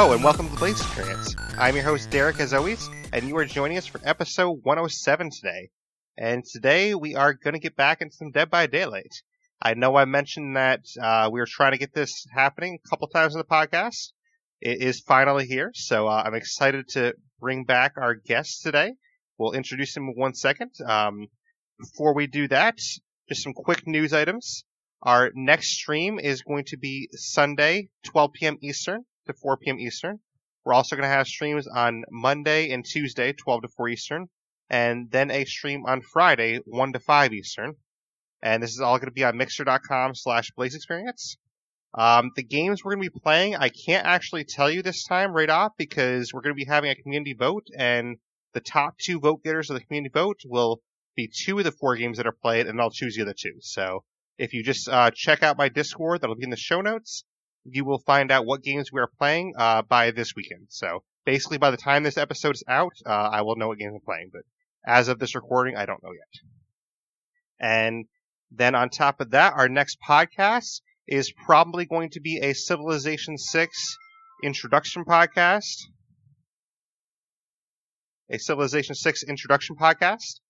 Hello and welcome to the Blaise Experience. I'm your host Derreck as always, and you are joining us for episode 107 today. And today we are going to get back into some Dead by Daylight. I know I mentioned that uh, we were trying to get this happening a couple times in the podcast. It is finally here, so uh, I'm excited to bring back our guest today. We'll introduce him in one second. Um, before we do that, just some quick news items. Our next stream is going to be Sunday, 12 p.m. Eastern to 4 p.m. Eastern. We're also going to have streams on Monday and Tuesday, 12 to 4 Eastern, and then a stream on Friday, 1 to 5 Eastern. And this is all going to be on mixer.com slash blaze experience. Um, the games we're going to be playing, I can't actually tell you this time right off because we're going to be having a community vote and the top two vote getters of the community vote will be two of the four games that are played and I'll choose the other two. So if you just uh, check out my Discord, that'll be in the show notes. You will find out what games we are playing uh, by this weekend. So basically, by the time this episode is out, uh, I will know what games I'm playing. But as of this recording, I don't know yet. And then on top of that, our next podcast is probably going to be a Civilization 6 introduction podcast. A Civilization 6 introduction podcast.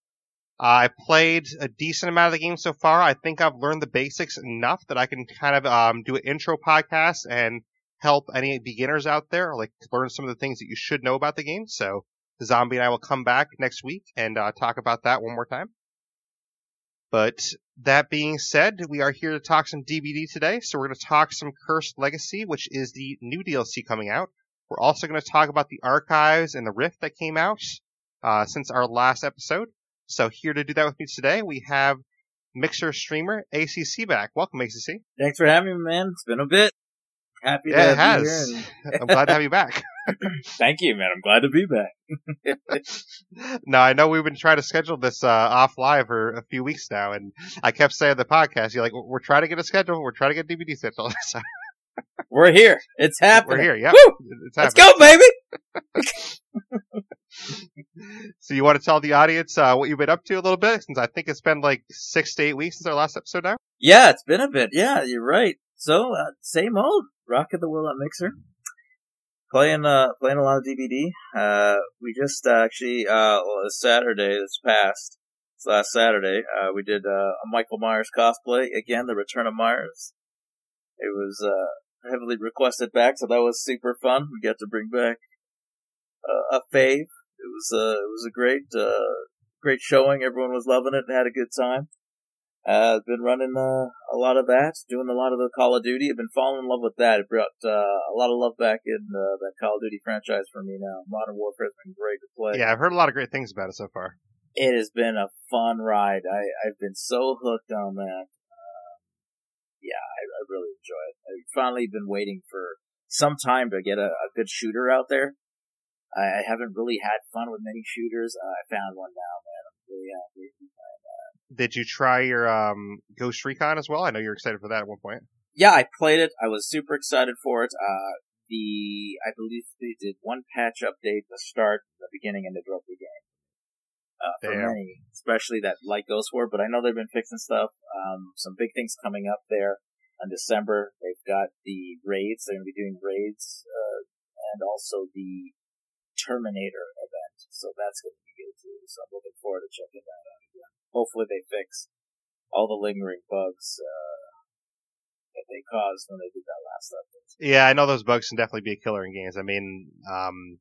I played a decent amount of the game so far. I think I've learned the basics enough that I can kind of um, do an intro podcast and help any beginners out there, like learn some of the things that you should know about the game. So Zombie and I will come back next week and uh, talk about that one more time. But that being said, we are here to talk some DBD today. So we're going to talk some Cursed Legacy, which is the new DLC coming out. We're also going to talk about the archives and the Rift that came out uh, since our last episode. So here to do that with me today, we have Mixer streamer ACC back. Welcome, ACC. Thanks for having me, man. It's been a bit. Happy Yeah, to it has. here. and- I'm glad to have you back. Thank you, man. I'm glad to be back. now I know we've been trying to schedule this uh, off live for a few weeks now, and I kept saying the podcast, "You're like, we're trying to get a schedule, we're trying to get DBD schedule." So We're here. It's happening. we're here. It's Let's go, baby. So you want to tell the audience uh, what you've been up to a little bit, since I think it's been like six to eight weeks since our last episode now. Yeah, it's been a bit. Yeah, you're right. So, uh, same old. Rocking the world at Mixer. Playing, uh, playing a lot of DBD. Uh, we just uh, actually, uh, well, Saturday this last Saturday, uh, we did, uh, a Michael Myers cosplay. Again, the return of Myers. It was, heavily requested back, so that was super fun. We got to bring back, uh, a fave. It was, uh, it was a great, uh, great showing. Everyone was loving it and had a good time. Uh, I've been running uh, a lot of that, doing a lot of the Call of Duty. I've been falling in love with that. It brought uh, a lot of love back in uh, that Call of Duty franchise for me now. Modern Warfare has been great to play. Yeah, I've heard a lot of great things about it so far. It has been a fun ride. I, I've been so hooked on that. Uh, yeah, I, I really enjoy it. I've finally been waiting for some time to get a, a good shooter out there. I, I haven't really had fun with many shooters. Uh, I found one now, man. I'm really happy. Did you try your um, Ghost Recon as well? I know you were excited for that at one point. yeah, I played it. I was super excited for it. Uh, the I believe they did one patch update to start the beginning and to drop the game. Uh, for Damn. many, especially that light Ghost War, but I know they've been fixing stuff. Um, some big things coming up there in December. They've got the raids. They're going to be doing raids, uh, and also the Terminator event. So that's going to be good too. So I'm looking forward to checking that out again. Hopefully they fix all the lingering bugs, uh, that they caused when they did that last update. Yeah, I know those bugs can definitely be a killer in games. I mean, um,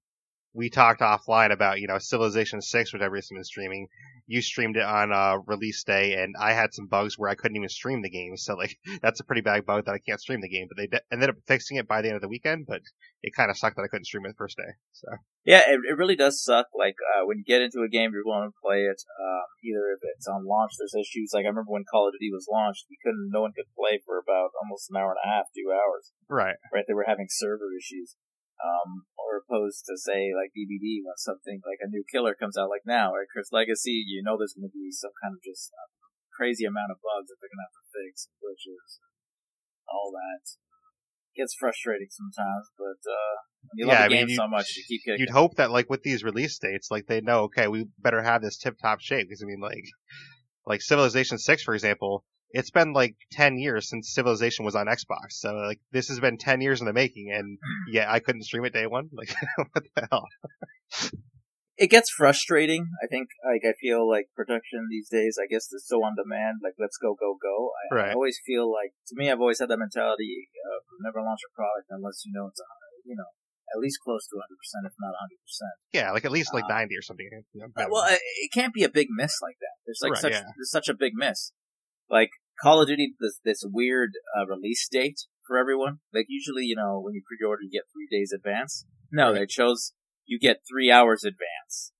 we talked offline about you know Civilization Six, which I've recently been streaming. You streamed it on uh, release day, and I had some bugs where I couldn't even stream the game. So like that's a pretty bad bug that I can't stream the game. But they de- ended up fixing it by the end of the weekend. But it kind of sucked that I couldn't stream it the first day. So Yeah, it, it really does suck. Like uh, when you get into a game, you're going to play it. Um, either if it's on launch, there's issues. Like I remember when Call of Duty was launched, we couldn't. No one could play for about almost an hour and a half, two hours. right, Right, they were having server issues. Um, or opposed to say like DBD when something like a new killer comes out, like now, right? Cursed Legacy, you know there's going to be some kind of just uh, crazy amount of bugs that they're going to have to fix, glitches, all that. Gets frustrating sometimes, but uh, you love Yeah, I the mean, game you- so much, you keep kicking. you'd hope that like with these release dates, like they know, okay, we better have this tip top shape because I mean, like, like Civilization Six, for example, it's been like 10 years since Civilization was on Xbox. So like this has been 10 years in the making and yeah, I couldn't stream it day one. Like what the hell? It gets frustrating. I think like I feel like production these days. I guess it's so on demand. Like let's go, go, go. I, Right. I always feel like to me, I've always had that mentality of never launch a product unless you know it's a you know at least close to 100 percent, if not 100 percent. Yeah, like at least like Uh, 90 or something. you know, Well, it, it can't be a big miss like that. There's like Right, such yeah. there's such a big miss. Like Call of Duty, this this weird uh, release date for everyone. Like usually, you know, when you pre-order, you get three days advance. No, they chose you get three hours advance.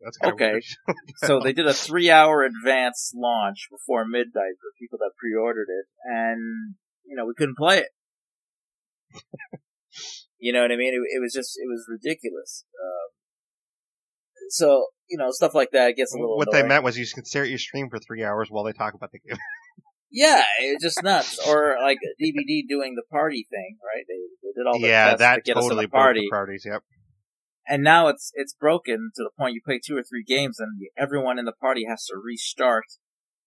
That's kind okay. Weird. So they did a three-hour advance launch before midnight for people that pre-ordered it, and you know we couldn't play it. you know what I mean? It, it was just it was ridiculous. Um, so you know stuff like that gets a little. what they meant was you can stare at your stream for three hours while they talk about the game. Yeah, it's just nuts. or like DBD doing the party thing, right? They, they did all the yeah, tests that to get us totally the party, the parties. Yep. and now it's it's broken to the point you play two or three games, and everyone in the party has to restart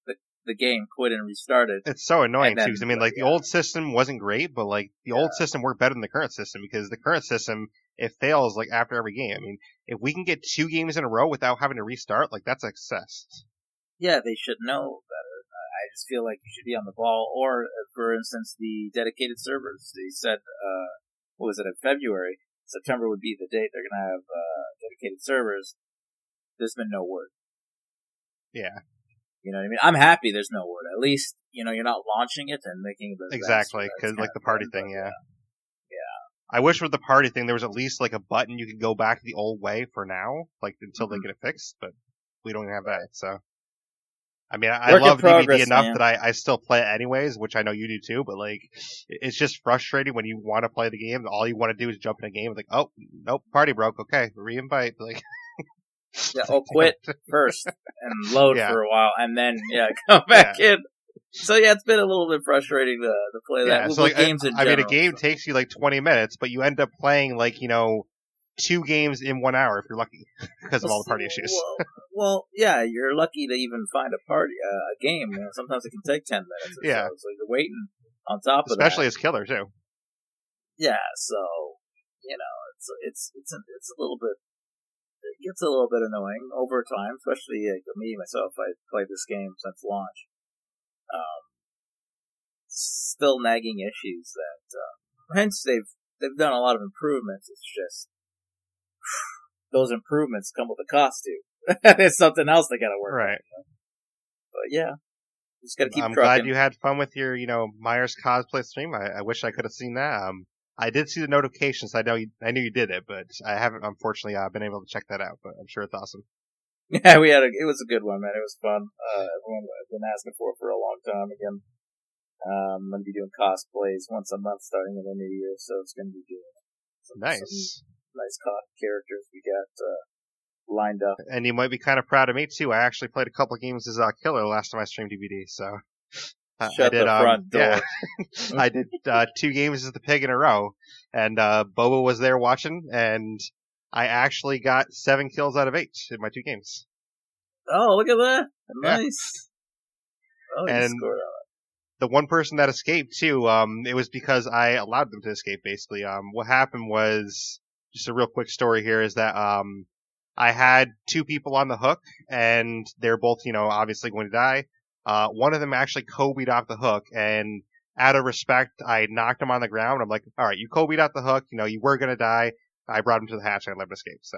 the the game, quit and restart it. It's so annoying then, too. 'cause, I mean, like yeah. the old system wasn't great, but like the old system worked better than the current system because the current system it fails like after every game. I mean, if we can get two games in a row without having to restart, like that's a success. Yeah, they should know better. Uh, I just feel like you should be on the ball. Or, uh, for instance, the dedicated servers. They said, uh, what was it in February? September would be the date they're gonna have uh, dedicated servers. There's been no word. Yeah, You know what I mean? I'm happy there's no word. At least, you know, you're not launching it and making the exactly. Because like the party thing, yeah. I wish with the party thing there was at least like a button you could go back the old way for now, like until they Mhm. get it fixed. But we don't have that, so. I mean, I, I love progress, DBD enough man. that I, I still play it anyways, which I know you do too. But like, it's just frustrating when you want to play the game. and All you want to do is jump in a game. Like, oh, nope, party broke. Okay, re-invite. Like, Yeah, oh, quit first and load Yeah. for a while, and then yeah, come back in. So yeah, it's been a little bit frustrating to, to play that So like, games in I, I mean, a game so. takes you like 20 minutes, but you end up playing like you know two games in one hour if you're lucky because of all the party issues. Well, well, yeah, you're lucky to even find a party, uh, a game. You know, sometimes it can take ten minutes. Or Yeah. so, so you're waiting on top of Especially as killer too. Yeah, so you know, it's it's it's a, it's a little bit. It gets a little bit annoying over time, especially me myself. I played this game since launch. Um, still nagging issues that uh, hence they've they've done a lot of improvements. It's just those improvements come with a cost too. There's something else they got to work. on. Right. But yeah, just got to keep I'm trucking. glad you had fun with your, you know, Myers cosplay stream. I, I wish I could have seen that. Um, I did see the notifications. I know you, I knew you did it, but I haven't unfortunately uh, been able to check that out. But I'm sure it's awesome. Yeah, we had a. It was a good one, man. It was fun. Uh, everyone has been asking for it for a long time. Again, um, I'm gonna be doing cosplays once a month starting in the new year, so it's gonna be good. Some, Nice. some nice characters we got uh, lined up. And you might be kind of proud of me too. I actually played a couple of games as uh, killer last time I streamed DBD. So uh, I did. um. Yeah, I did uh, two games as the pig in a row, and uh, Boba was there watching, and I actually got seven kills out of eight in my two games. Oh, look at that! Yeah. Nice. Oh, And- the one person that escaped too, um, it was because I allowed them to escape basically. Um, what happened was just a real quick story here is that, um, I had two people on the hook and they're both, you know, obviously going to die. Uh, one of them actually Kobe'd off the hook and out of respect, I knocked him on the ground. I'm like, all right, you Kobe'd off the hook. You know, you were going to die. I brought him to the hatch and I let him escape. So,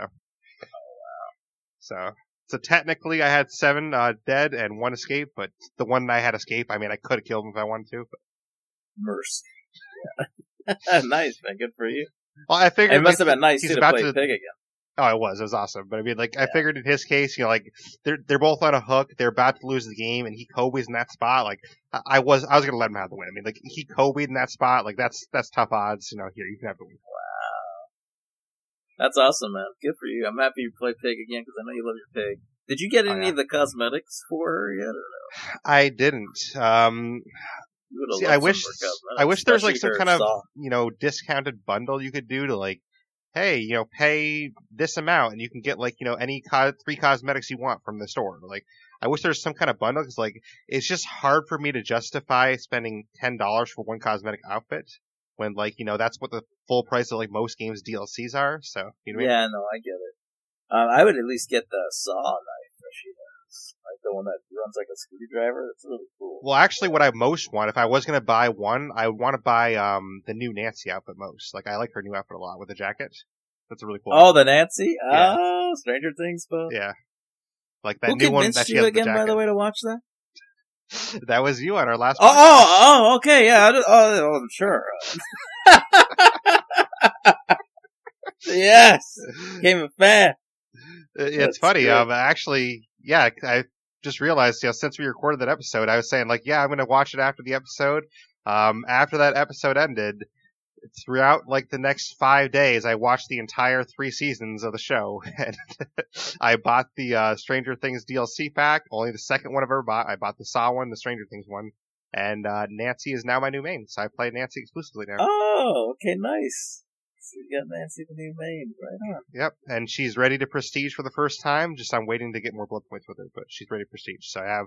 so, so technically I had seven, uh, dead and one escape, but the one I had escape, I mean, I could have killed him if I wanted to, but mercy. Yeah. nice, man. Good for you. Well, I figured It must have been nice he's too to about play to- pig again. Oh, it was. It was awesome. But I mean, like, I figured in his case, you know, like they're they're both on a hook. They're about to lose the game, and he Kobe's in that spot. Like, I, I was I was gonna let him have the win. I mean, like he Kobe'd in that spot. Like that's that's tough odds. You know, here you can have the win. That's awesome, man. Good for you. I'm happy you play pig again because I know you love your pig. Did you get Oh, any yeah. of the cosmetics for her yet? Or no? I didn't. Um, See, I wish of her cosmetics, I wish there was like some kind of you know discounted bundle you could do to like hey, you know, pay this amount and you can get like, you know, any co- three cosmetics you want from the store. Like, I wish there was some kind of bundle because like it's just hard for me to justify spending ten dollars for one cosmetic outfit when like you know that's what the full price of like most games DLCs are. So you know what I mean? Yeah, no, I get it. Um, I would at least get the saw knife that she has, like the one that runs like a screwdriver. That's really cool. Well, actually, what I most want, if I was gonna buy one, I would want to buy um the new Nancy outfit most. Like I like her new outfit a lot with the jacket. That's a really cool. Oh, the Nancy. Yeah. Oh, Stranger Things, but yeah. Like that who new one convinced that she you again, the by the way, to watch that? That was you on our last. Oh, oh, oh, okay, yeah, I oh, oh, I'm sure. yes, came a fan. It's That's funny. Um, actually, yeah, I just realized, you know, since we recorded that episode, I was saying like, yeah, I'm gonna watch it after the episode. Um, after that episode ended, throughout like the next five days, I watched the entire three seasons of the show, and I bought the uh, Stranger Things DLC pack. Only the second one I've ever bought. I bought the Saw one, the Stranger Things one, and uh, Nancy is now my new main. So I play Nancy exclusively now. Oh, okay, nice. So you got Nancy the new main, right on. Yep, and she's ready to prestige for the first time. Just I'm waiting to get more blood points with her, but she's ready to prestige. So I have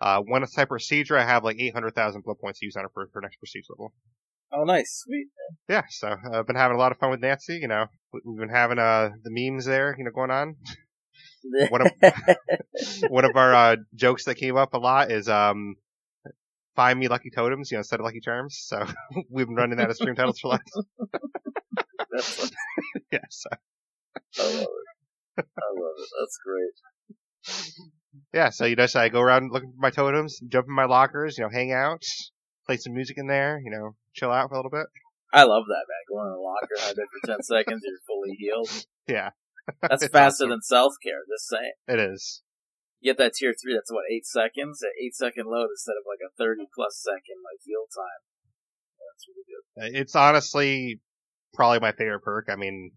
uh, one type procedure. I have like 800,000 blood points to use on her for her next prestige level. Oh, nice, sweet. Yeah, so uh, I've been having a lot of fun with Nancy. You know, We- we've been having uh the memes there, you know, going on. One of one of our uh, jokes that came up a lot is um. Find me lucky totems, you know, instead of lucky charms. So we've been running that as stream titles for life. That's yeah, so I love it. I love it. That's great. yeah, so you know, so I go around looking for my totems, jump in my lockers, you know, hang out, play some music in there, you know, chill out for a little bit. I love that, man. Go in a locker, hide there for 10 seconds, you're fully healed. Yeah, That's faster than self care, just saying. it is. You get that tier 3, that's what, 8 seconds? At 8 second load instead of like a 30 plus second, like, heal time. That's really good. Uh, it's honestly probably my favorite perk. I mean,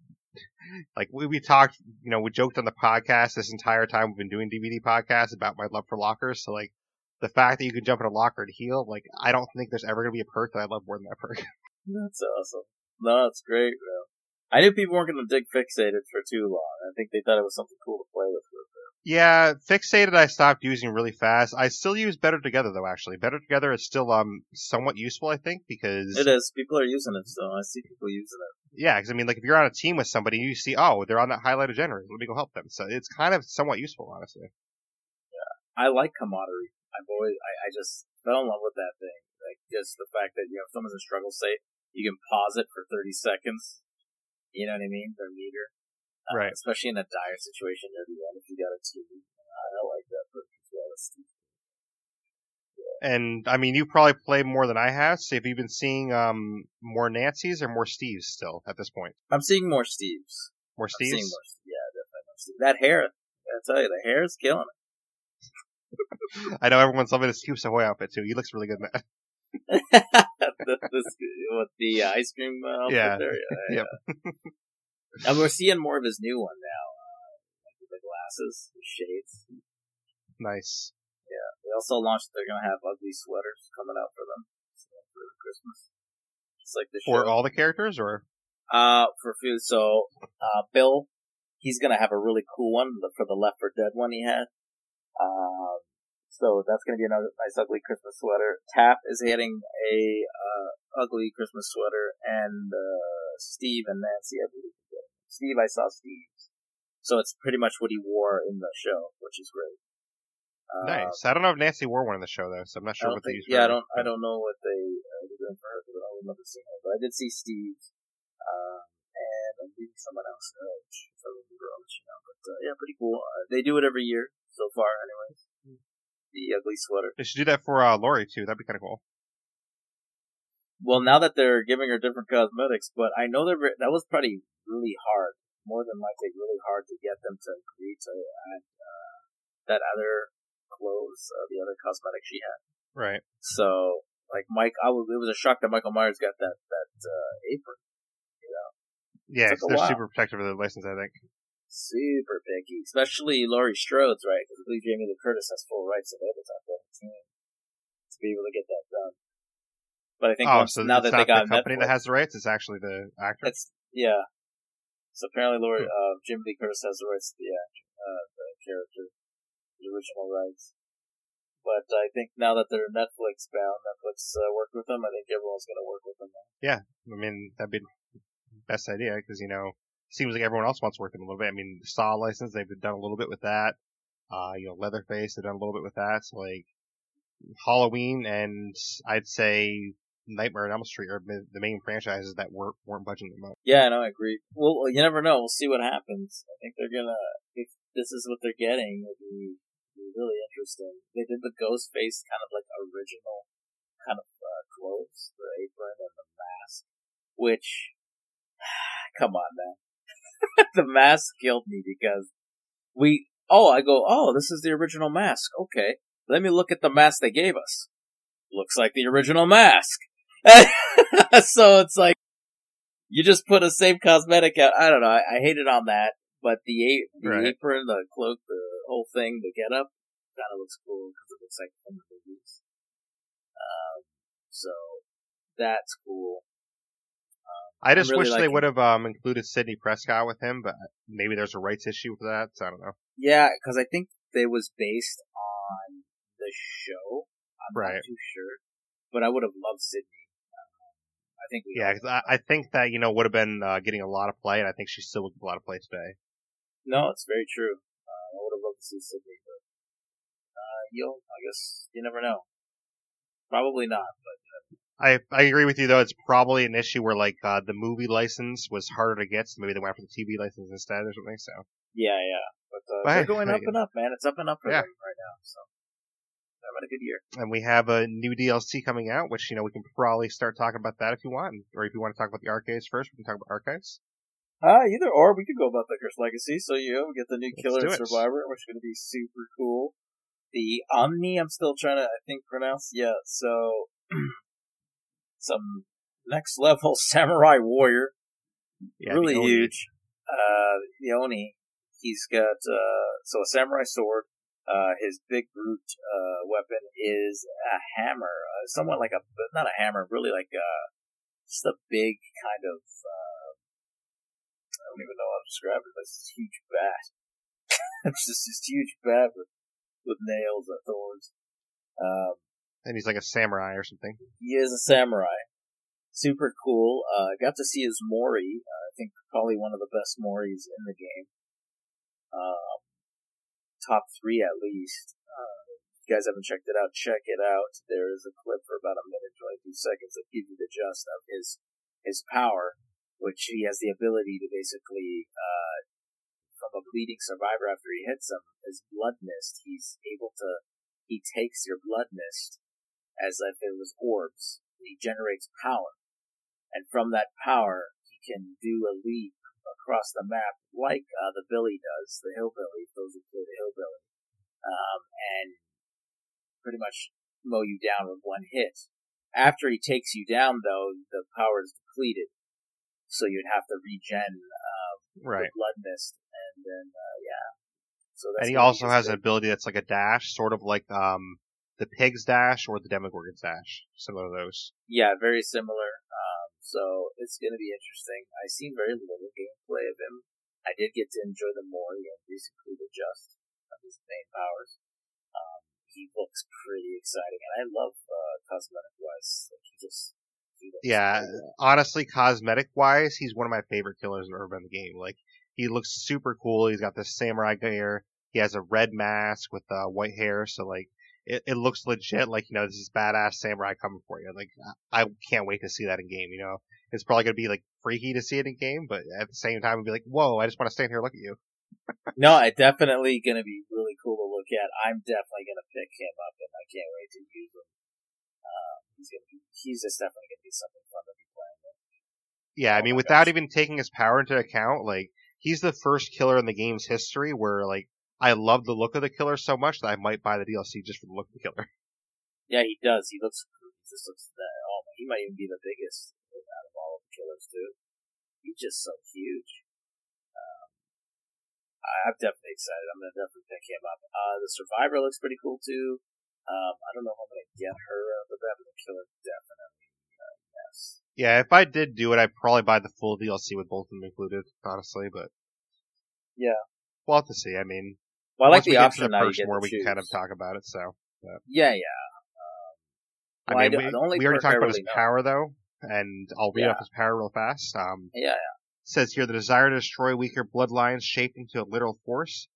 like we, we talked, you know, we joked on the podcast this entire time we've been doing DBD podcasts about my love for lockers. So like the fact that you can jump in a locker and heal, like I don't think there's ever gonna be a perk that I love more than that perk. That's awesome. No, that's great, bro. I knew people weren't going to dig fixated for too long. I think they thought it was something cool to play with for a bit. Yeah, fixated I stopped using really fast. I still use better together though. Actually, better together is still um somewhat useful. I think because It is. People are using it still. I see people using it. yeah, because I mean like if you're on a team with somebody, you see oh they're on that highlighted generator, let me go help them. So it's kind of somewhat useful, honestly. Yeah, I like camaraderie. I've always, I, I just fell in love with that thing. Like, just the fact that, you know, if someone's in struggle state, you can pause it for 30 seconds. You know what I mean? Their meter. Uh, Right. Especially in a dire situation near the end if you got a team. I like that as well. That's And I mean, you probably play more than I have. So have you been seeing um more Nancy's or more Steve's still at this point? I'm seeing more Steves. More I'm seeing Steve's. more. Yeah, definitely more Steve. That hair, I tell you, the hair is killing it. I know everyone's loving his Scoops Ahoy outfit too. He looks really good in that. this, with the uh, ice cream uh, outfit Yeah. there. Yeah, yeah. and we're seeing more of his new one now. Uh, like the glasses, the shades. Nice. Yeah. They also launched. They're gonna have ugly sweaters coming out for them for Christmas. Just like the show. For all the characters, or Uh, for few. So, uh, Bill, he's gonna have a really cool one for the Left for Dead one he had. Um, so that's gonna be another nice ugly Christmas sweater. Tapp is getting a uh, ugly Christmas sweater, and uh, Steve and Nancy, I believe. are getting it. Steve, I saw Steve's. So it's pretty much what he wore in the show, which is great. Uh, nice. I don't know if Nancy wore one in the show though, so I'm not sure don't what they think, used. yeah, I for her. don't, I don't know what they uh, were doing for her, but I remember seeing her. But I did see Steve, uh, and I'm someone else. Uh, if I remember, I'll let you know. But uh, yeah, pretty cool. Uh, they do it every year so far, anyways. The ugly sweater. They should do that for uh, Laurie too. That'd be kind of cool. Well, now that they're giving her different cosmetics, but I know they're ve- that was probably really hard. More than likely, really hard to get them to agree to add uh, that other clothes, uh, the other cosmetic she had. Right. So, like Mike, I was it was a shock that Michael Myers got that that uh, apron. Yeah, Took 'cause a they're while. super protective of their license. I think. Super picky, especially Laurie Strode's right because I believe Jamie Lee Curtis has full rights of Avatar team to be able to get that done. But I think Oh, once, so now that they got the company Netflix, that has the rights. It's actually the actor. yeah. So apparently, Lord uh, Jamie Lee Curtis has the rights to the actor, uh, the character, the original rights. But I think now that they're Netflix bound, Netflix uh, worked with them. I think everyone's going to work with them now. Yeah, I mean that'd be the best idea because you know seems like everyone else wants to work them a little bit. I mean, Saw license they've done a little bit with that. Uh, you know, Leatherface they've done a little bit with that. So like Halloween and I'd say Nightmare on Elm Street are the main franchises that weren't weren't budging the most. Yeah, no, I agree. Well, you never know. We'll see what happens. I think they're gonna. If this is what they're getting, it'll be, be really interesting. They did the ghost face kind of like original kind of uh, clothes, the apron and the mask, which, come on, man. the mask killed me because we. Oh, I go. Oh, this is the original mask. Okay, let me look at the mask they gave us. Looks like the original mask. so it's like you just put a same cosmetic out. I don't know. I, I hated on that, but the, the right. apron, the cloak, the whole thing, the get up, kind of looks cool because it looks like from the movies. Um, so that's cool. Um, I just really wish they would have um, included Sidney Prescott with him, but maybe there's a rights issue with that. So I don't know. Yeah, because I think it was based on the show. I'm right. not too sure, but I would have loved Sidney I think we. Yeah, cause I, I think that you know would have been uh, getting a lot of play, and I think she still would get a lot of play today. No, it's very true. Uh, I would have loved to see Sidney, but uh, you'll. I guess you never know. Probably not, but. I I agree with you though. It's probably an issue where like uh, the movie license was harder to get, so maybe they went for the TV license instead or something. So. Yeah, yeah, but, uh, but they're going up and up, man. It's up and up for yeah. them right now. So having a good year. And we have a new DLC coming out, which you know we can probably start talking about that if you want, or if you want to talk about the arcades first, we can talk about archives. Uh, either or, we could go about the Curse Legacy. So you know, we get the new Killer and Survivor, which is going to be super cool. The Omni, I'm still trying to, I think, pronounce. Yeah, so some next level Samurai Warrior, yeah, really huge. Uh, the Oni, he's got uh, so a samurai sword, uh, his big brute uh, weapon is a hammer, uh, somewhat like a not a hammer, really like a, uh, just a big kind of uh, I don't even know how to describe it. But it's this huge bat. it's just this huge bat with, with nails and thorns. Um, and he's like a samurai or something. He is a samurai. Super cool. Uh, got to see his Mori. I think probably one of the best Moris in the game. Um, top three at least. Uh, if you guys haven't checked it out, check it out. There is a clip for about a minute, 22 seconds that gives you the gist of his, his power, which he has the ability to basically, uh, from a bleeding survivor after he hits him, his blood mist, he's able to, he takes your blood mist as if it was orbs. He generates power. And from that power, he can do a leap across the map like uh, the Billy does, the Hillbilly, those who play the Hillbilly, um, and pretty much mow you down with one hit. After he takes you down, though, the power is depleted, so you'd have to regen uh, right. blood mist, and then uh, yeah. So and he also has an ability that's like a dash, sort of like um, the pig's dash or the Demogorgon's dash, similar to those. Yeah, very similar. So it's going to be interesting. I've seen very little gameplay of him. I did get to enjoy the Mori and basically the just of his main powers. Um, he looks pretty exciting, and I love uh, cosmetic wise. Like he just he yeah, honestly, cosmetic wise, he's one of my favorite killers in the game. Like he looks super cool. He's got this samurai gear. He has a red mask with uh, white hair, so like it, it looks legit. Like you know, this is badass samurai coming for you. Like I can't wait to see that in game. You know, it's probably gonna be like freaky to see it in game, but at the same time, it'd be like, whoa, I just want to stand here and look at you. no, it's definitely gonna be really cool to look at. I'm definitely gonna pick him up, and I can't wait to use him. Um, he's gonna be, he's just definitely gonna be something fun to be playing with. Yeah, I mean, without gosh. even taking his power into account, like he's the first killer in the game's history where like I love the look of the killer so much that I might buy the DLC just for the look of the killer. Yeah, he does. He looks. He just looks. That, oh, he might even be the biggest out of all of the killers too. He's just so huge. Um, I'm definitely excited. I'm gonna definitely pick him up. Uh, the survivor looks pretty cool too. Um, I don't know if I'm gonna get her the but the killer definitely. Uh, yes. Yeah, if I did do it, I'd probably buy the full DLC with both of them included, honestly. But Yeah. we'll have to see. I mean, Well, I like once the option the now you get more, to we can kind of talk about it. So, Yeah, yeah. I Well, I mean, do- we, only we already talked about really his know- power though, and I'll read Yeah. off his power real fast. Um, Yeah, yeah. says here the desire to destroy weaker bloodlines shaped into a literal force.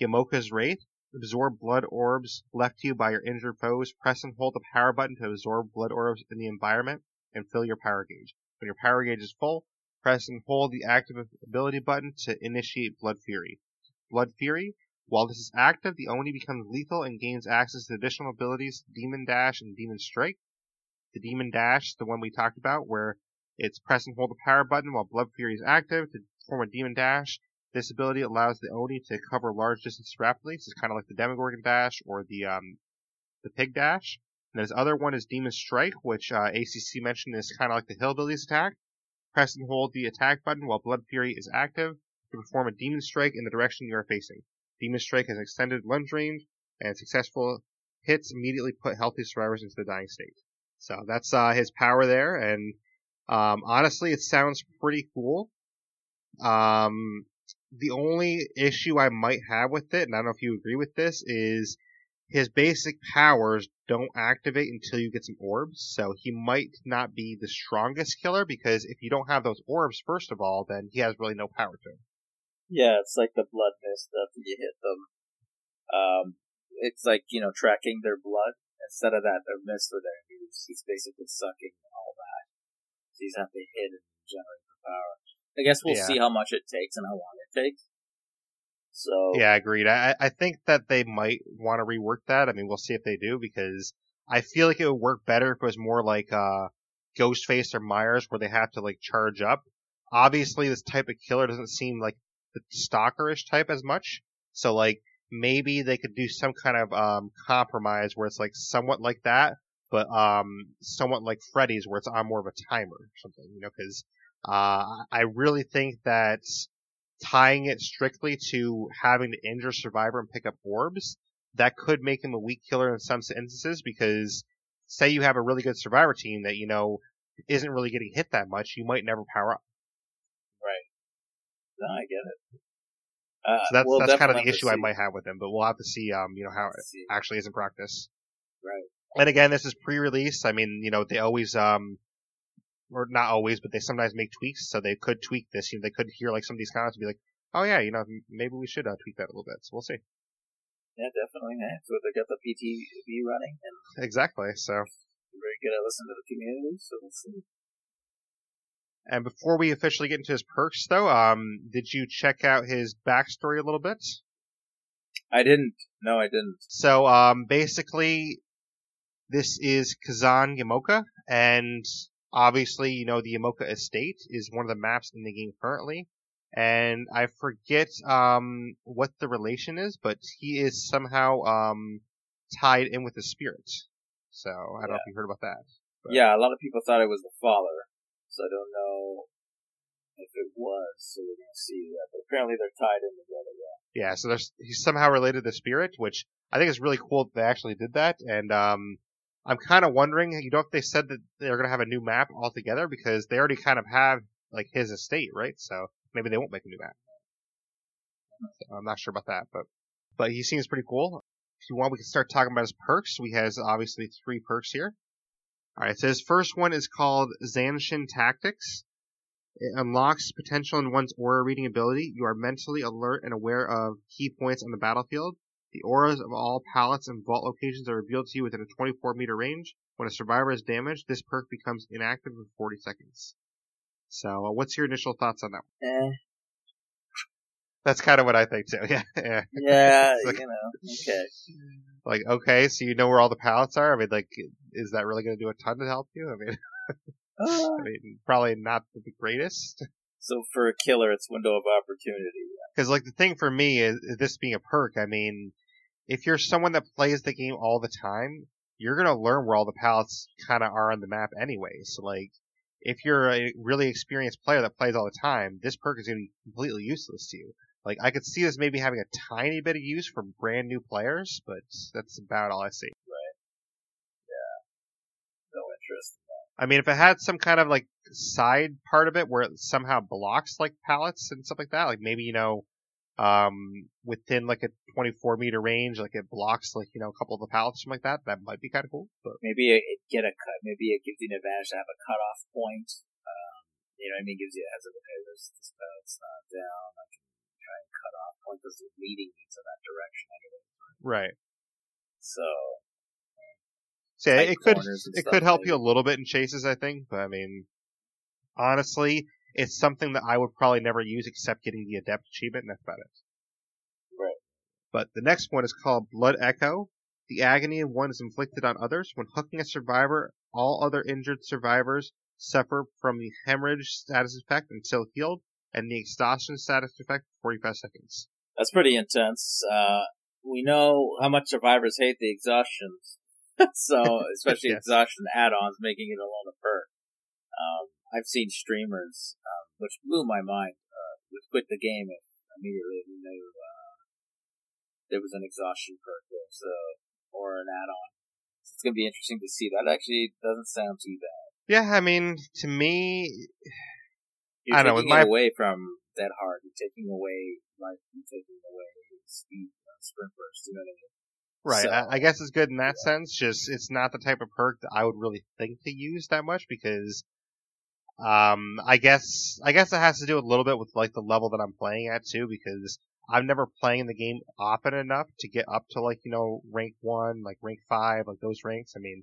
Yamaoka's Wraith. Absorb blood orbs left to you by your injured foes. Press and hold the power button to absorb blood orbs in the environment and fill your power gauge. When your power gauge is full, press and hold the active ability button to initiate Blood Fury. Blood Fury. While this is active, the Oni becomes lethal and gains access to additional abilities Demon Dash and Demon Strike. The Demon Dash, the one we talked about, where it's press and hold the power button while Blood Fury is active to form a Demon Dash. This ability allows the Oni to cover large distances rapidly. So it's kind of like the Demogorgon Dash or the um, the Pig Dash. And his other one is Demon Strike, which uh, ACC mentioned is kind of like the Hillbillies attack. Press and hold the attack button while Blood Fury is active to perform a Demon Strike in the direction you are facing. Demon Strike has extended lunge range, and successful hits immediately put healthy survivors into the dying state. So that's uh, his power there, and um, honestly, it sounds pretty cool. Um, the only issue I might have with it, and I don't know if you agree with this, is his basic powers don't activate until you get some orbs. So he might not be the strongest killer because if you don't have those orbs, first of all, then he has really no power to him. Yeah, it's like the blood mist after you hit them. Um, it's like, you know, tracking their blood. Instead of that, their mist or their news. He's basically sucking all that. So he's have to hit and generate the power. I guess we'll Yeah. see how much it takes and how long it takes. So, Yeah, agreed. I, I think that they might want to rework that. I mean, we'll see if they do because I feel like it would work better if it was more like uh, Ghostface or Myers, where they have to like charge up. Obviously, this type of killer doesn't seem like the stalkerish type as much. So like maybe they could do some kind of um, compromise where it's like somewhat like that, but um, somewhat like Freddy's, where it's on more of a timer or something. You know, because uh, I really think that tying it strictly to having to injure survivor and pick up orbs, that could make him a weak killer in some instances because say you have a really good survivor team that, you know, isn't really getting hit that much, you might never power up. No, I get it. Uh, So that's we'll that's kind of the issue I might have with him, but we'll have to see um, you know, how it See. actually is in practice. Right. And again, this is pre-release. I mean, you know, they always um or not always, but they sometimes make tweaks, so they could tweak this. You know, they could hear like some of these comments and be like, "Oh yeah, you know, maybe we should uh, tweak that a little bit." So we'll see. Yeah, definitely. Yeah. So they got the PTB running, and Exactly. So, we're very good at listening to the community. So we'll see. And before we officially get into his perks, though, um, did you check out his backstory a little bit? I didn't. No, I didn't. So, um, basically, this is Kazan Yamaoka, and obviously, you know, the Yamaoka Estate is one of the maps in the game currently. And I forget, um, what the relation is, but he is somehow, um, tied in with the spirit. So, I don't know if you heard about that. But- Yeah, a lot of people thought it was the father, I don't know if it was. So we're gonna see that. But apparently they're tied in together. Yeah. Yeah, so there's, he's somehow related to Spirit, which I think is really cool that they actually did that. And um, I'm kind of wondering, you know, if they said that they're to have a new map altogether because they already kind of have like his estate, right? So maybe they won't make a new map. So I'm not sure about that, but but he seems pretty cool. If you want, we can start talking about his perks. We has obviously three perks here. All right, so his first one is called Zanshin Tactics. It unlocks potential in one's aura reading ability. You are mentally alert and aware of key points on the battlefield. The auras of all pallets and vault locations are revealed to you within a 24 meter range. When a survivor is damaged, this perk becomes inactive for 40 seconds. So, uh, what's your initial thoughts on that? one? That's kind of what I think too. Yeah, yeah. Yeah, Like- you know. Okay. Like, okay, so you know where all the pallets are. I mean, like, is that really going to do a ton to help you? I mean, Uh, I mean, probably not the greatest. so for a killer, it's window of opportunity. Because like the thing for me is, is this being a perk. I mean, if you're someone that plays the game all the time, you're gonna learn where all the pallets kind of are on the map anyway. So like, if you're a really experienced player that plays all the time, this perk is gonna be completely useless to you. Like I could see this maybe having a tiny bit of use for brand new players, but that's about all I see. Right. Yeah. No interest. I mean, if it had some kind of like side part of it where it somehow blocks like pallets and stuff like that, like maybe you know, um, within like a 24 meter range, like it blocks like you know a couple of the pallets, something like that, that might be kind of cool. But Maybe it, it get a cut. Maybe it gives you an advantage to have a cutoff point. Um, you know, what I mean, it gives you a heads up. Okay, this this pallet's not down. I can try and cut off point leading me to that direction anyway. right. So So yeah, it could it could help you a little bit in chases, I think. But I mean, honestly, it's something that I would probably never use except getting the adept achievement, and that's about it. Right. But the next one is called Blood Echo. The agony of one is inflicted on others when hooking a survivor. All other injured survivors suffer from the hemorrhage status effect until healed, and the exhaustion status effect for 45 seconds. that's pretty intense. Uh, we know how much survivors hate the exhaustions. so, especially Yes. exhaustion add-ons, making it alone a perk. Um, I've seen streamers, um, which blew my mind, uh, would quit the game if immediately they knew, uh, there was an exhaustion perk there, so, or an add-on. So it's gonna be interesting to see. That actually doesn't sound too bad. Yeah, I mean, to me, You're I don't know, taking with my- away from that Hard. You're taking away life. You're taking away speed, uh, sprint burst. You know what I mean? Right. So- I, I guess it's good in that sense. Just it's not the type of perk that I would really think to use that much because, um, I guess I guess it has to do a little bit with like the level that I'm playing at too because I'm never playing the game often enough to get up to like you know rank one, like rank five, like those ranks. I mean,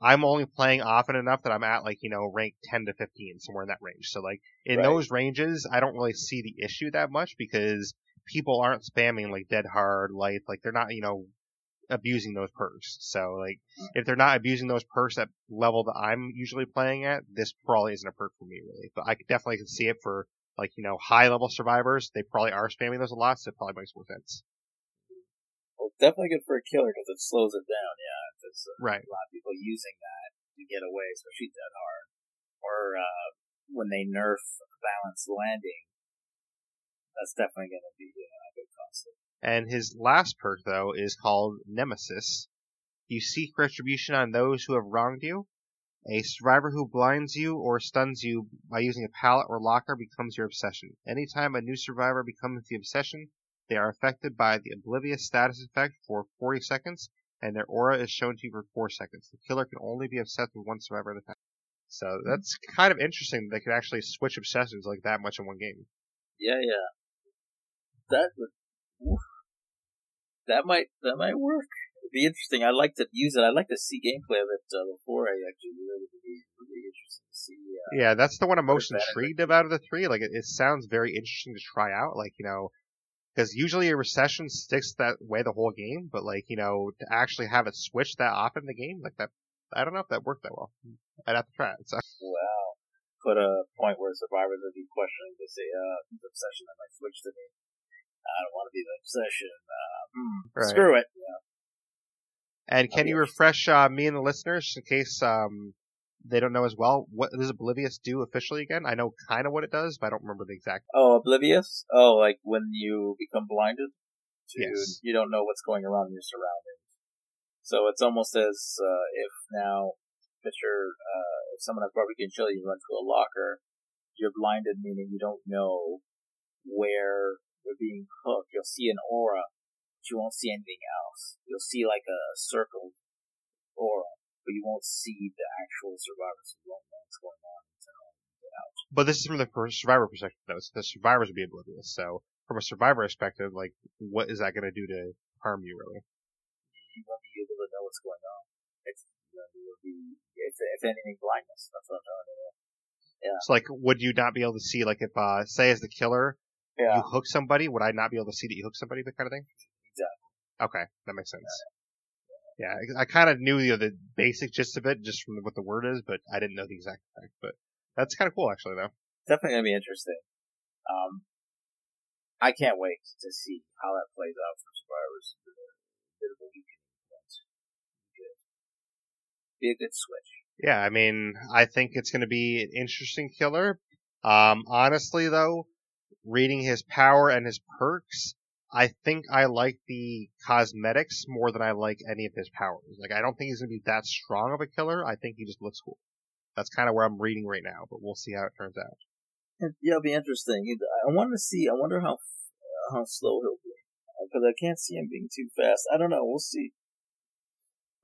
I'm only playing often enough that I'm at like you know rank 10 to 15 somewhere in that range. So like in Right. those ranges, I don't really see the issue that much because people aren't spamming like dead hard, light, like they're not you know abusing those perks. So like mm. if they're not abusing those perks at level that I'm usually playing at, this probably isn't a perk for me really. But I could definitely can see it for like you know high level survivors. They probably are spamming those a lot, so it probably makes more sense. Well, definitely good for a killer because it slows it down. Yeah, there's a Right. lot of people using that to get away, especially Dead Hard, or uh, when they nerf balanced landing. That's definitely going to be uh, a good concept. And his last perk though is called Nemesis. You seek retribution on those who have wronged you. A survivor who blinds you or stuns you by using a pallet or locker becomes your obsession. Anytime a new survivor becomes the obsession, they are affected by the oblivious status effect for 40 seconds, and their aura is shown to you for 4 seconds. The killer can only be obsessed with one survivor at a time. So that's kind of interesting that they can actually switch obsessions like that much in one game. Yeah, yeah. That would. oof. That might that might work. It'd be interesting. I'd like to use it. I'd like to see gameplay of it uh, before I actually do it. It'd be really interesting to see. Uh, Yeah, that's the one I'm most What is that? intrigued about of the three. Like, it, it sounds very interesting to try out. Like, you know, because usually a recession sticks that way the whole game, but like, you know, to actually have it switch that often in the game, like that, I don't know if that worked that well. I'd have to try it. So, Wow. Put a point where survivors would be questioning to say, uh, whose obsession that might switch to me. I don't want to be the obsession. Uh, hmm, Right. Screw it. Yeah. and can you refresh uh, me and the listeners in case um they don't know as well? What does Oblivious do officially again? I know kind of what it does, but I don't remember the exact. Oh, oblivious? Oh, like when you become blinded? To, Yes. You don't know what's going around in your surroundings. So it's almost as uh, if now, picture, uh, if someone has barbecue and chili, you run to a locker, you're blinded, meaning you don't know where you're being hooked. You'll see an aura, but you won't see anything else. You'll see like a circle aura, but you won't see the actual survivors. You won't know what's going on until you get out. But this is from the survivor perspective, though. So the survivors would be oblivious. So from a survivor perspective, like, what is that going to do to harm you, really? you won't be able to know what's going on. It's you know, be if if anything blindness. That's what I'm telling you. So like, would you not be able to see like if uh say as the killer Yeah. you hook somebody, would I not be able to see that you hook somebody, that kind of thing? Exactly. Okay, that makes sense. Yeah, I, I kind of knew you know, the basic gist of it just from what the word is, but I didn't know the exact effect. But that's kind of cool, actually, though. Definitely gonna be interesting. Um, I can't wait to see how that plays out for survivors. Bit of a. Good. Be a good switch. Yeah, I mean, I think it's going to be an interesting killer. Um, honestly, though, reading his power and his perks, I think I like the cosmetics more than I like any of his powers. Like, I don't think he's going to be that strong of a killer. I think he just looks cool. That's kind of where I'm reading right now, but we'll see how it turns out. Yeah, it'll be interesting. I want to see. I wonder how how slow he'll be because I can't see him being too fast. I don't know. We'll see.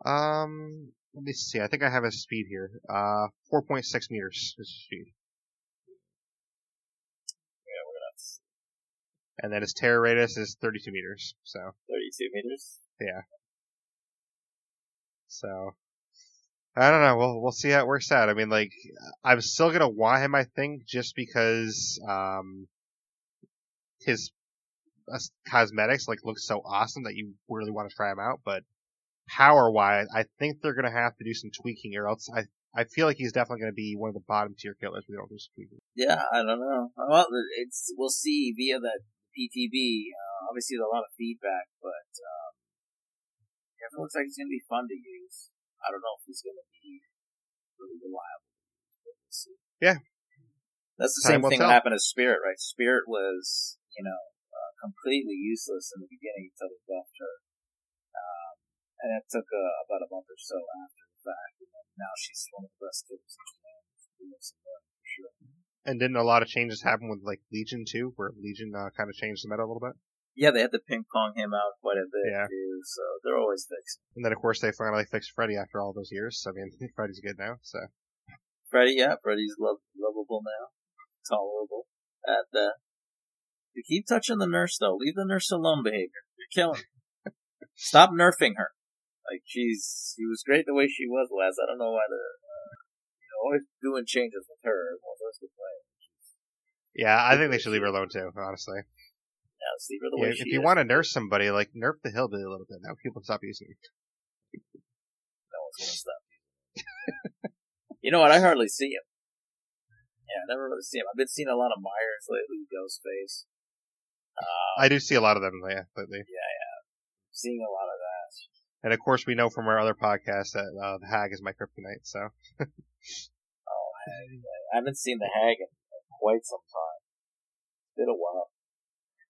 Um, let me see. I think I have his speed here. Uh, 4.6 meters is his speed. Yeah, we're gonna. See. And then his terror radius is 32 meters. So. 32 meters. Yeah. So. I don't know. We'll we'll see how it works out. I mean, like, I'm still gonna want him. I think just because um, his uh, cosmetics like look so awesome that you really want to try him out. But power wise, I think they're gonna have to do some tweaking, or else I I feel like he's definitely gonna be one of the bottom tier killers. We don't do. Yeah, I don't know. Well, it's we'll see via the PTB. Uh, obviously, there's a lot of feedback, but um, it looks like it's gonna be fun to use. I don't know if he's gonna be really reliable. We'll see. Yeah, that's the Time same thing that happened to Spirit, right? Spirit was, you know, uh, completely useless in the beginning until they buffed her. Um, and it took uh, about a month or so after the fact, and then now she's one of the best killers in Japan. For sure. And didn't a lot of changes happen with like Legion too, where Legion uh, kind of changed the meta a little bit? Yeah, they had to ping pong him out quite a bit yeah. too, so they're always fixing. And then of course they finally fixed Freddy after all those years. So I mean, Freddy's good now. So Freddy, yeah, Freddy's lo- lovable now, tolerable. At uh, you keep touching the nurse though. Leave the nurse alone, Behaviour. You're killing. Stop nerfing her. Like she's she was great the way she was last. I don't know why they're know always doing changes with her. Always Yeah, I think they should leave her alone too. Honestly. Yeah, let's leave her the way yeah, she If you is. want to nurse somebody, like nerf the hillbilly a little bit. Now people stop using it. No one's gonna stop. you know what? I hardly see him. Yeah, I never really see him. I've been seeing a lot of Myers lately, Ghostface. Um, I do see a lot of them yeah, lately. Yeah, yeah. Seeing a lot of that. And of course, we know from our other podcast that uh, the Hag is my kryptonite. So. I haven't seen the Hag in quite some time. It's been a while.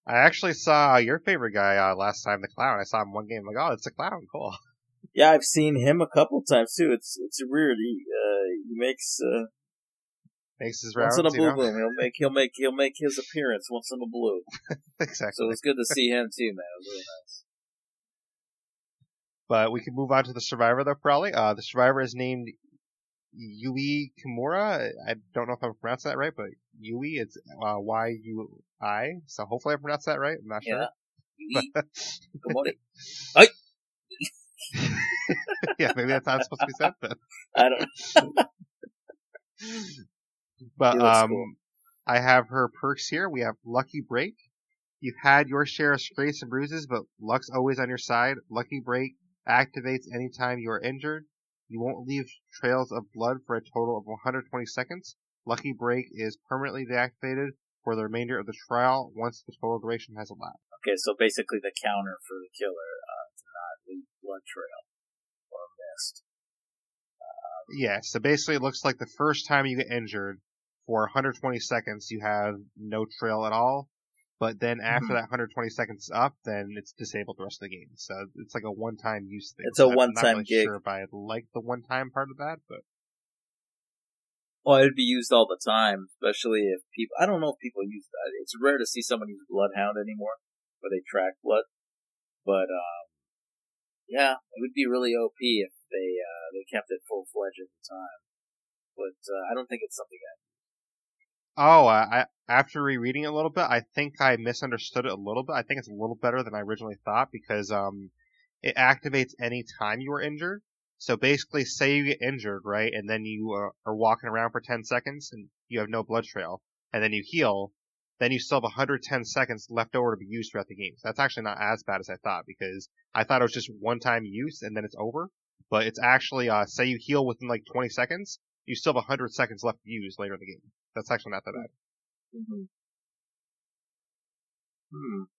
I actually saw your favorite guy uh, last time, the clown. I saw him one game. I'm like, oh, it's a clown. Cool. Yeah, I've seen him a couple times too. It's it's weird. He uh, he makes uh, makes his rounds. Once in a blue bloom, he'll make he'll make he'll make his appearance once in a blue. exactly. So it's good to see him too, man. It was really nice. But we can move on to the survivor though, probably. Uh, the survivor is named Yui Kimura. I don't know if I pronounced that right, but Yui, it's uh, Y U I. So hopefully I pronounced that right. I'm not yeah. sure. Yui. Good morning. Hi. yeah, maybe that's not supposed to be said, but I don't. but um, cool. I have her perks here. We have Lucky Break. You've had your share of scrapes and bruises, but luck's always on your side. Lucky Break activates anytime you are injured. You won't leave trails of blood for a total of 120 seconds. Lucky Break is permanently deactivated for the remainder of the trial once the total duration has elapsed. Okay, so basically the counter for the killer uh, to not leave blood trail or mist. Um, yeah, so basically it looks like the first time you get injured for 120 seconds you have no trail at all. But then after mm-hmm. that 120 seconds is up, then it's disabled the rest of the game. So it's like a one-time use thing. It's a one-time really gig. Sure, if I like the one-time part of that, but well, it'd be used all the time, especially if people. I don't know if people use that. It's rare to see someone use Bloodhound anymore, where they track blood. But um, yeah, it would be really OP if they uh, they kept it full fledged at the time. But uh, I don't think it's something I Oh, I, after rereading it a little bit, I think I misunderstood it a little bit. I think it's a little better than I originally thought because um, it activates any time you are injured. So basically, say you get injured, right, and then you are, are walking around for 10 seconds and you have no blood trail, and then you heal, then you still have 110 seconds left over to be used throughout the game. So that's actually not as bad as I thought because I thought it was just one time use and then it's over. But it's actually, uh, say you heal within like 20 seconds, you still have 100 seconds left to use later in the game. That's actually not that bad. Mm-hmm. Hmm.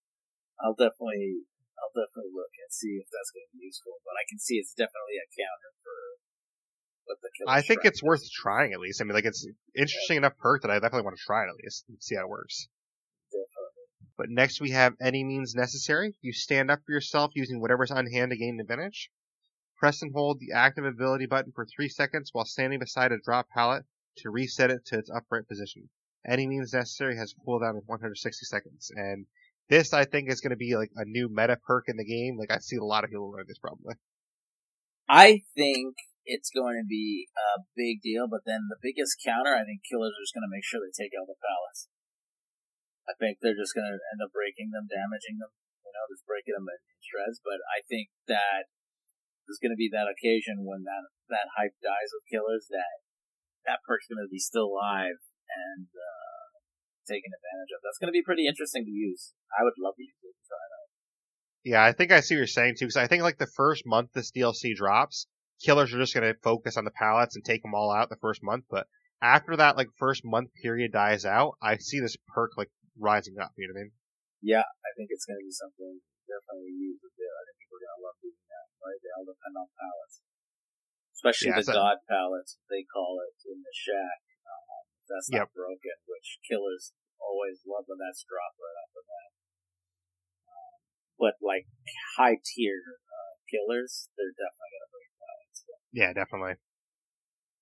I'll definitely, I'll definitely look and see if that's going to be useful. But I can see it's definitely a counter for what the killer. I think it's worth trying at least. I mean, like it's interesting yeah. enough perk that I definitely want to try it at least and see how it works. Definitely. But next we have any means necessary. You stand up for yourself using whatever's on hand to gain an advantage. Press and hold the active ability button for 3 seconds while standing beside a drop pallet to reset it to its upright position. Any means necessary has a cooldown of 160 seconds. And this, I think, is going to be like a new meta perk in the game. Like, I see a lot of people learn this probably. I think it's going to be a big deal, but then the biggest counter, I think killers are just going to make sure they take out the pallets. I think they're just going to end up breaking them, damaging them, you know, just breaking them in shreds. But I think that there's going to be that occasion when that that hype dies with killers that that perk's going to be still alive and uh, taken advantage of. That's going to be pretty interesting to use. I would love to use it. Try it out. Yeah, I think I see what you're saying too, because I think like the first month this DLC drops, killers are just going to focus on the pallets and take them all out the first month. But after that like first month period dies out, I see this perk like rising up. You know what I mean? Yeah, I think it's going to be something definitely used bit. I think people are going to love doing that. Right? They all depend on pallets, especially Yeah, the god pallets they call it in the shack. Um, that's not Yep. broken, which killers always love when that's dropped right off the bat. Um, but like high tier uh, killers, they're definitely to break pallets. So. Yeah, definitely.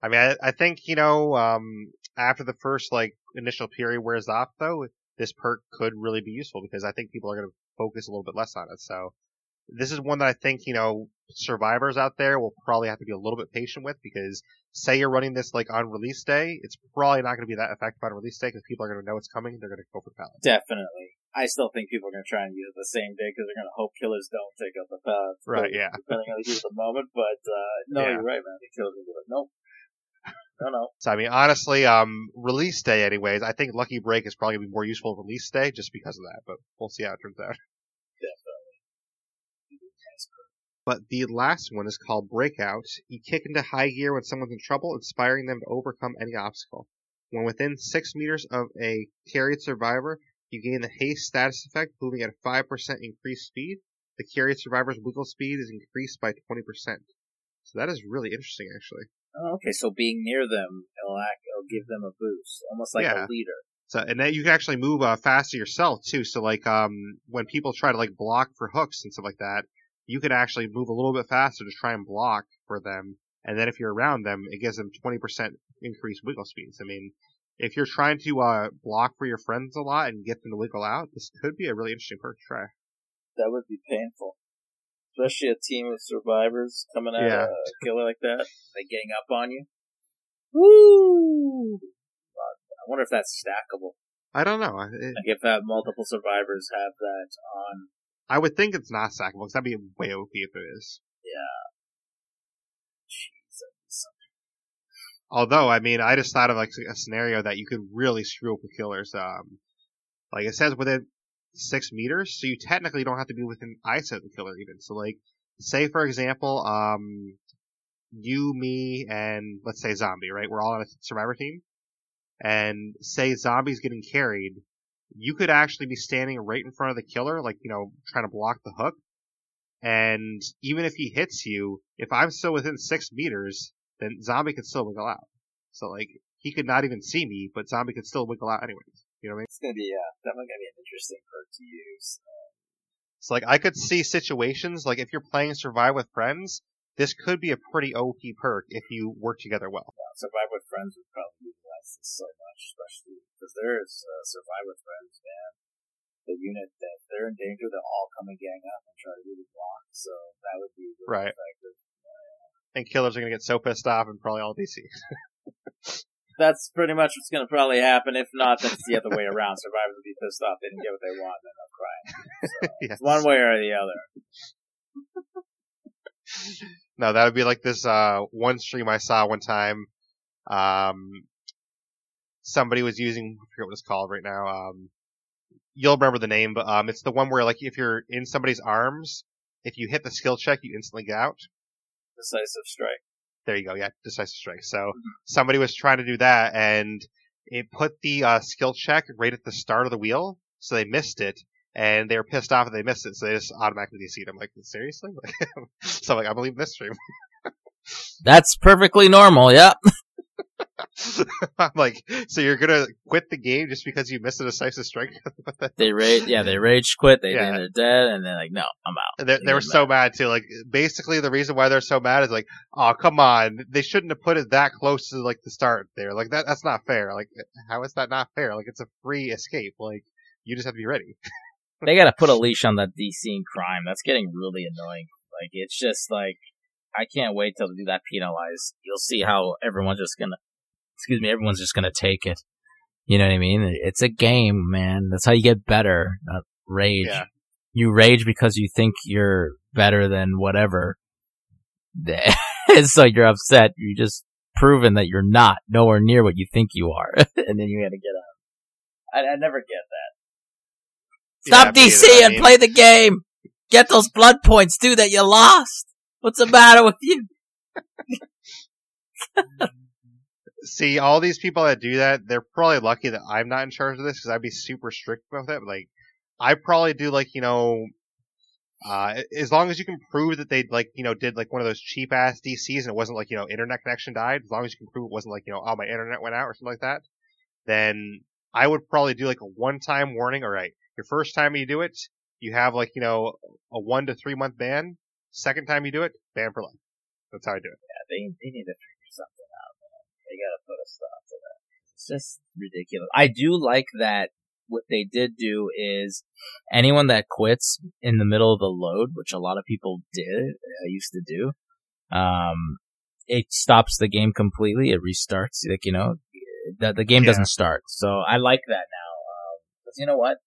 I mean, I, I think you know, um, after the first like initial period wears off, though, this perk could really be useful because I think people are to focus a little bit less on it. So this is one that I think you know survivors out there will probably have to be a little bit patient with because say you're running this like on release day, it's probably not going to be that effective on release day because people are going to know it's coming. They're going to go for the pallet. Definitely. I still think people are going to try and use it the same day because they're going to hope killers don't take out the pallets. Right, yeah. Depending on the heat of the moment, but uh, no, Yeah. you're right, man. The killers will be like, nope. No, no. So I mean, honestly, um, release day, anyways, I think Lucky Break is probably going to be more useful release day just because of that. But we'll see how it turns out. But the last one is called Breakout. You kick into high gear when someone's in trouble, inspiring them to overcome any obstacle. When within 6 meters of a carried survivor, you gain the haste status effect, moving at a 5% increased speed. The carried survivor's wiggle speed is increased by 20%. So that is really interesting, actually. Oh, okay, so being near them, it'll act, it'll give them a boost, almost like Yeah. a leader. So, and then you can actually move uh, faster yourself too. So, like, um, when people try to like block for hooks and stuff like that, you could actually move a little bit faster to try and block for them. And then if you're around them, it gives them 20% increased wiggle speeds. I mean, if you're trying to uh, block for your friends a lot and get them to wiggle out, this could be a really interesting perk to try. That would be painful. Especially a team of survivors coming out Yeah. a killer like that, they gang up on you. Woo! I wonder if that's stackable. I don't know. It, Like if that multiple survivors have that on. I would think it's not stackable because that'd be way OP if it is. Jeez, be something. Although, I mean, I just thought of like a scenario that you could really screw up with killers. Um, like it says within six meters, so you technically don't have to be within eyesight of the killer even. So like, say for example, um, you, me, and let's say zombie, right? We're all on a survivor team, and say zombie's getting carried. You could actually be standing right in front of the killer, like you know, trying to block the hook. And even if he hits you, if I'm still within six meters, then zombie could still wiggle out. So like he could not even see me, but zombie could still wiggle out anyways. You know what I mean? It's gonna be yeah, definitely gonna be an interesting perk to use. Um, so like I could see situations like if you're playing survive with friends, this could be a pretty OP perk if you work together well. Yeah, survive with friends would probably utilize so much, especially because there is uh, survive with friends, man. The unit that they're in danger, they'll all come and gang up and try to do really block. So that would be really Right. effective. And killers are gonna get so pissed off and probably all DC. That's pretty much what's going to probably happen. If not, then it's the other way around. Survivors will be pissed off. They didn't get what they want, and they'll cry. yes. One way or the other. No, that would be like this uh one stream I saw one time. Um somebody was using I forget what it's called right now. Um you'll remember the name, but um it's the one where like if you're in somebody's arms, if you hit the skill check you instantly get out. Decisive strike. There you go, yeah, decisive strike. So somebody was trying to do that and it put the uh skill check right at the start of the wheel, so they missed it. And they were pissed off that they missed it, so they just automatically DC'd. I'm like, seriously? so I'm like, I believe in this stream. That's perfectly normal. Yep. I'm like, so you're gonna quit the game just because you missed a decisive strike? They rage, yeah, they rage quit. They Yeah. they're dead, and they're like, no, I'm out. they they were so mad too. Like, basically, the reason why they're so mad is like, oh, come on, they shouldn't have put it that close to like the start there. Like that, that's not fair. Like, uh, how is that not fair? Like, it's a free escape. Like, you just have to be ready. They gotta put a leash on that DC crime. That's getting really annoying. Like, it's just like, I can't wait till they do that penalize. You'll see how everyone's just gonna, excuse me, everyone's just gonna take it. You know what I mean? It's a game, man. That's how you get better, not rage. Yeah. You rage because you think you're better than whatever. it's like you're upset. You just proven that you're not nowhere near what you think you are. and then you gotta get out. I, I never get that. Stop Yeah, DC either. I and mean, play the game. Get those blood points too that you lost. What's the matter with you? See, all these people that do that, they're probably lucky that I'm not in charge of this because I'd be super strict about that. Like, I probably do like you know, uh, as long as you can prove that they like you know did like one of those cheap ass DCs and it wasn't like you know internet connection died. As long as you can prove it wasn't like you know oh my internet went out or something like that, then I would probably do like a one time warning. All right, your first time you do it, you have like you know a one to three month ban. Second time you do it, ban for life. That's how I do it. Yeah, they they need to figure something out, man. They gotta put a stop to that. It's just ridiculous. I do like that. What they did do is anyone that quits in the middle of the load, which a lot of people did, uh, used to do, um, it stops the game completely. It restarts. Like you know, the the game Yeah. doesn't start. So I like that now. Um, you know what?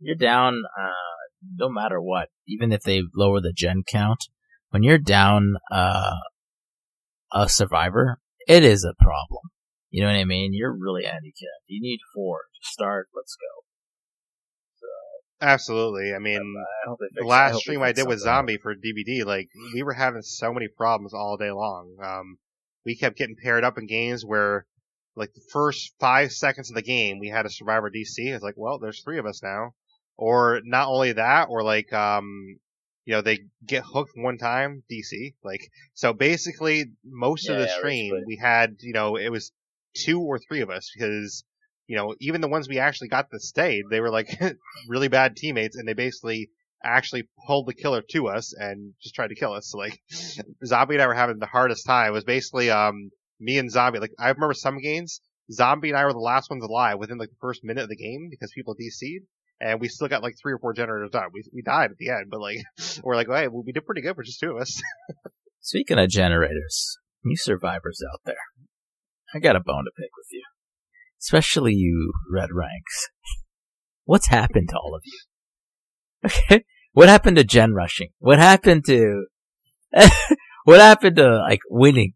You're down. Uh, no matter what, even if they lower the gen count, when you're down, uh, a survivor, it is a problem. You know what I mean? You're really handicapped. You need four to start. Let's go. Absolutely. I mean, I the I last stream I did with. Zombie for DBD, like we were having so many problems all day long. Um, we kept getting paired up in games where, like the first five seconds of the game, we had a Survivor DC. It's like, well, there's three of us now. Or not only that, or like, um, you know, they get hooked one time DC. Like, so basically, most of the stream we had, you know, it was two or three of us because. You know, even the ones we actually got that stayed, they were like really bad teammates, and they basically actually pulled the killer to us and just tried to kill us. So like, Zombie and I were having the hardest time. It was basically um me and Zombie. Like I remember some games, Zombie and I were the last ones alive within like the first minute of the game because people DC'd. And we still got like three or four generators done. We we died at the end, but like we're like, hey, well, we did pretty good for just two of us. Speaking of generators, you survivors out there, I got a bone to pick with you. Especially you red ranks. What's happened to all of you? Okay. What happened to gen rushing? What happened to, what happened to like winning?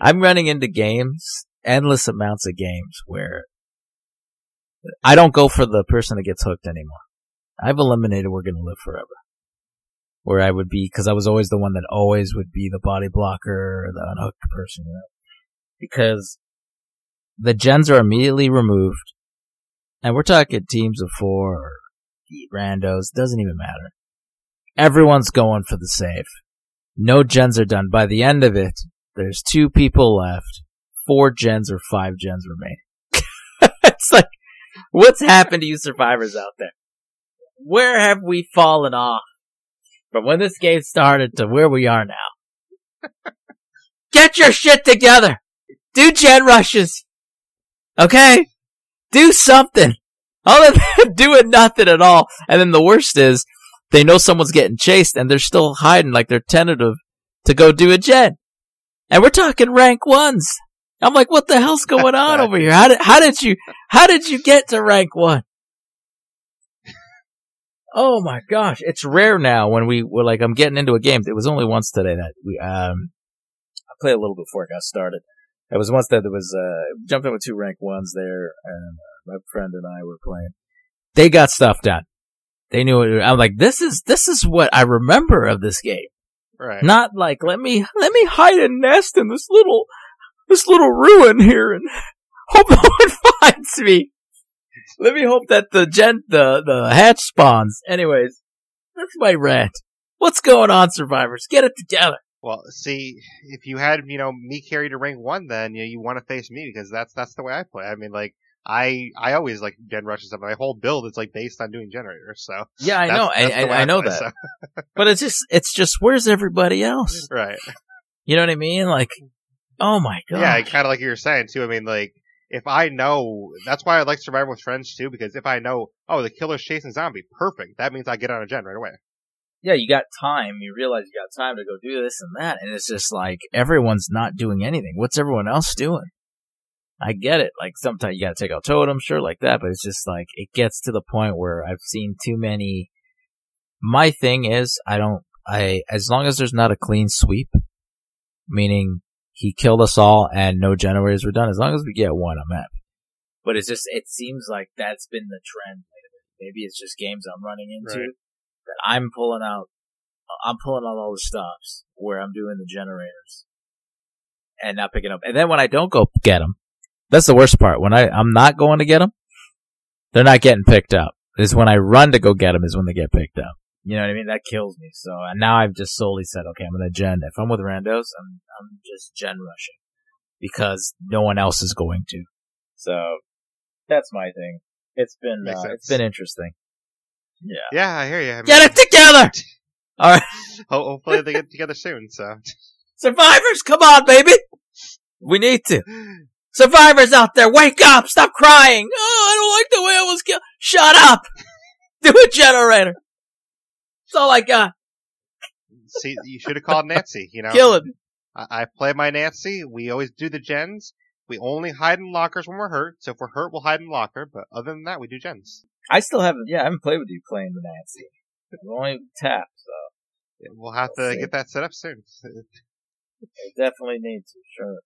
I'm running into games, endless amounts of games where I don't go for the person that gets hooked anymore. I've eliminated we're gonna live forever. Where I would be, cause I was always the one that always would be the body blocker or the unhooked person, you know? Because the gens are immediately removed, and we're talking teams of four or randos, doesn't even matter. Everyone's going for the save. No gens are done. By the end of it, there's two people left, four gens or five gens remain. What's happened to you survivors out there? Where have we fallen off from when this game started to where we are now? Get your shit together! Do gen rushes! Okay? Do something! Other than doing nothing at all. And then the worst is, they know someone's getting chased and they're still hiding like they're tentative to go do a gen. And we're talking rank ones. I'm like, what the hell's going on over here? How did, how did you, how did you get to rank one? Oh my gosh. It's rare now when we were like, I'm getting into a game. It was only once today that we, um, I played a little before it got started. It was once that there was, uh, jumped in with two rank ones there and uh, my friend and I were playing. They got stuff done. They knew it. I'm like, this is, this is what I remember of this game. right. Not like, let me, let me hide a nest in this little, this little ruin here and hope no one finds me. Let me hope that the gent, the, the hatch spawns. Anyways, that's my rant. What's going on, survivors? Get it together. Well, see, if you had you know me carry to rank one, then you know, you want to face me because that's that's the way I play. I mean, like I I always like gen rushes stuff. My whole build is like based on doing generators. So Yeah, I that's- know, that's I, I, I know play, that, so- but it's just, it's just, where's everybody else? right. You know what I mean? Like, oh my god. Yeah, kind of like you were saying too. I mean, like if I know, that's why I like surviving with friends too. Because if I know, oh, the killer's chasing zombie, perfect. That means I get on a gen right away. yeah, you got time. You realize you got time to go do this and that, and it's just like everyone's not doing anything. What's everyone else doing? I get it. Like sometimes you got to take out totems, sure, like that, but it's just like it gets to the point where I've seen too many. My thing is, I don't. I as long as there's not a clean sweep, meaning he killed us all and no generators were done. As long as we get one, I'm happy. But it's just it seems like that's been the trend lately. Maybe it's just games I'm running into Right. that I'm pulling out. I'm pulling out all the stops where I'm doing the generators and not picking up. And then when I don't go get them, that's the worst part. When I I'm not going to get them, they're not getting picked up. Is when I run to go get them is when they get picked up. You know what I mean? That kills me. So and now I've just solely said, okay, I'm gonna gen. If I'm with randos, I'm I'm just gen rushing because no one else is going to. So that's my thing. It's been uh, it's been interesting. Yeah. Yeah, I hear you. I mean, Get it together. All right. hopefully they get together soon. So Survivors, come on, baby. We need to. Survivors out there, wake up! Stop crying! Oh, I don't like the way I was killed. Shut up! Do a generator. That's all I got. see, you should have called Nancy. You know, Kill it. I, I play my Nancy. We always do the gens. We only hide in lockers when we're hurt. So if we're hurt, we'll hide in locker. But other than that, we do gens. I still haven't, yeah, I haven't played with you playing the Nancy. I've only tapped, so We'll have to Let's see. get that set up soon. I definitely need to, sure.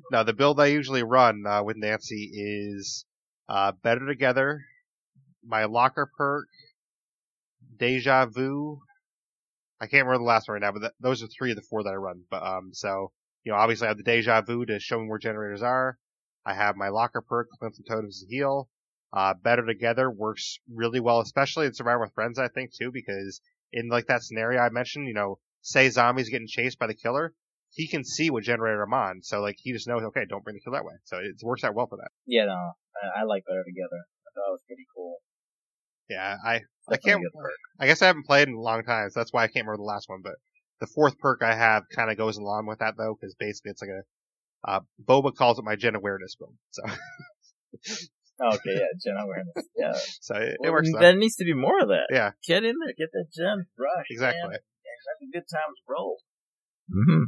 now, the build I usually run uh, with Nancy is uh, Better Together, my Locker perk, Deja Vu. I can't remember the last one right now, but th- those are three of the four that I run. But um, so you know, obviously I have the Deja Vu to show me where generators are. I have my Locker perk, some Totems to heal. Uh, Better Together works really well, especially in Survivor with Friends, I think too, because in like that scenario I mentioned, you know, say zombies getting chased by the killer, he can see what generator I'm on, so like he just knows, okay, don't bring the kill that way. So it works out well for that. Yeah, no, I, I like Better Together. I thought it was pretty cool. Yeah, I I can't. a. I guess I haven't played in a long time, so that's why I can't remember the last one. But the fourth perk I have kind of goes along with that though, because basically it's like a uh, Boba calls it my gen awareness build. So Okay, yeah, gen awareness. Yeah. so it, it works. Though. There needs to be more of that. Yeah, Get in there, get that gen rush. exactly. Man. Have a good times roll. Mm-hmm.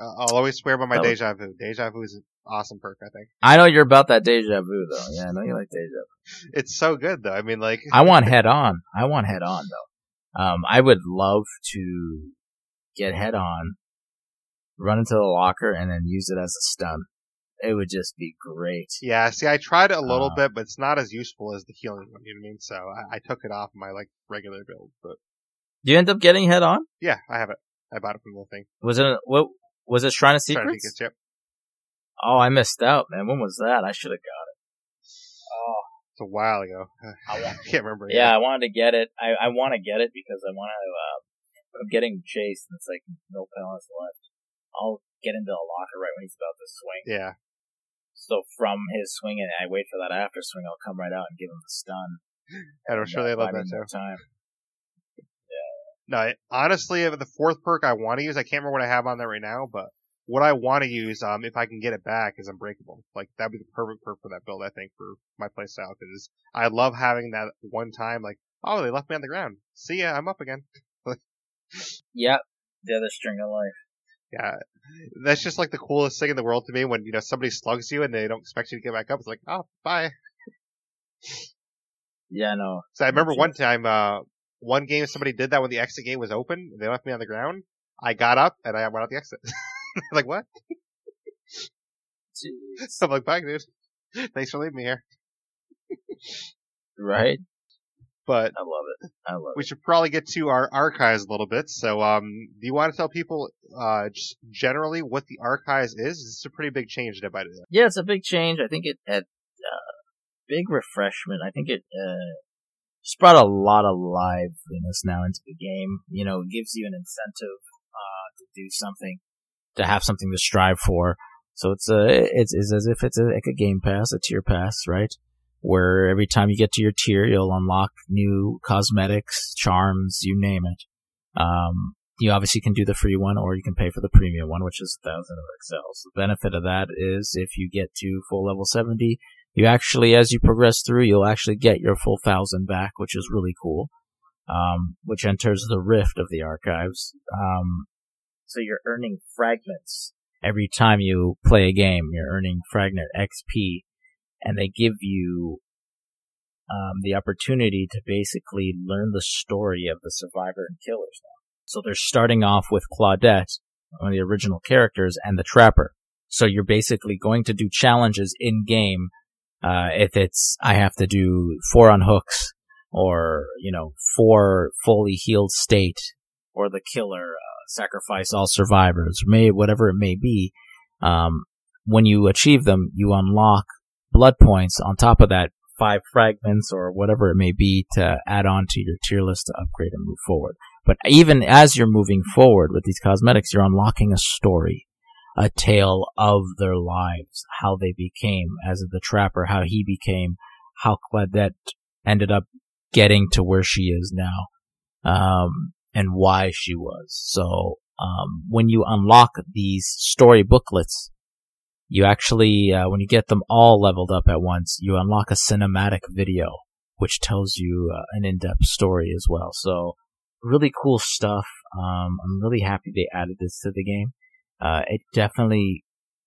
I'll always swear by my was- deja vu. Deja vu is an awesome perk. I think I know you're about that deja vu though. Yeah, I know you like deja vu. it's so good though. I mean, like I want head on. I want head on though. Um, I would love to get head on, run into the locker, and then use it as a stun. It would just be great. Yeah, see, I tried it a little Uh, bit, but it's not as useful as the healing one. You know what I mean? So I, I took it off my like regular build. But Do you end up getting head on? yeah, I have it. I bought it from the thing. Was it a, what? Was it Shrine of Trying to Secrets? think yep. Oh, I missed out, man. When was that? I should have got it. Oh, It's a while ago. I can't remember. yeah, I wanted to get it. I I want to get it because I want to. Uh, I'm getting chased, and it's like no pallets left. I'll get into a locker right when he's about to swing. Yeah. So from his swing, and I wait for that after swing, I'll come right out and give him the stun. And I'm sure they love that too. Time. No, I- honestly, the fourth perk I want to use, I can't remember what I have on there right now, but what I want to use, um, if I can get it back, is Unbreakable. Like that'd be the perfect perk for that build, I think, for my playstyle, because I love having that one time, like, oh, they left me on the ground. See ya, I'm up again. Yep, the other string of life. Yeah, that's just like the coolest thing in the world to me when you know somebody slugs you and they don't expect you to get back up. It's like, oh, bye. Yeah, no. So I remember Sure. one time, uh, one game somebody did that when the exit gate was open. They left me on the ground. I got up and I went out the exit. like what? Jeez. I'm like, bye, dude. Thanks for leaving me here. Right? But I love it. I love we it. should probably get to our archives a little bit. So, um, do you want to tell people, uh, just generally what the archives is? It's a pretty big change Dead by Daylight. Yeah, it's a big change. I think it had uh, big refreshment. I think it uh, just brought a lot of liveliness now into the game. You know, it gives you an incentive uh, to do something, to have something to strive for. So it's a, it's, it's as if it's a, like a game pass, a tier pass, right? Where every time you get to your tier, you'll unlock new cosmetics, charms, you name it. Um, you obviously can do the free one or you can pay for the premium one, which is a thousand auric cells. The benefit of that is if you get to full level 70, you actually, as you progress through, you'll actually get your full thousand back, which is really cool. Um, which enters the rift of the archives. Um, so you're earning fragments every time you play a game. You're earning fragment XP, and they give you um, the opportunity to basically learn the story of the survivor and killers now. So they're starting off with Claudette, one of the original characters, and the Trapper. So you're basically going to do challenges in game. Uh, if it's, I have to do four on hooks, or, you know, four fully healed state, or the killer, uh, sacrifice all survivors, may, whatever it may be. Um, when you achieve them, you unlock blood points on top of that five fragments or whatever it may be to add on to your tier list to upgrade and move forward. But even as you're moving forward with these cosmetics, you're unlocking a story, a tale of their lives, how they became as the trapper, how he became, how Claudette ended up getting to where she is now, um, and why she was. So, um, when you unlock these story booklets, you actually, uh, when you get them all leveled up at once, you unlock a cinematic video, which tells you uh, an in-depth story as well. So, really cool stuff. Um, I'm really happy they added this to the game. Uh, it definitely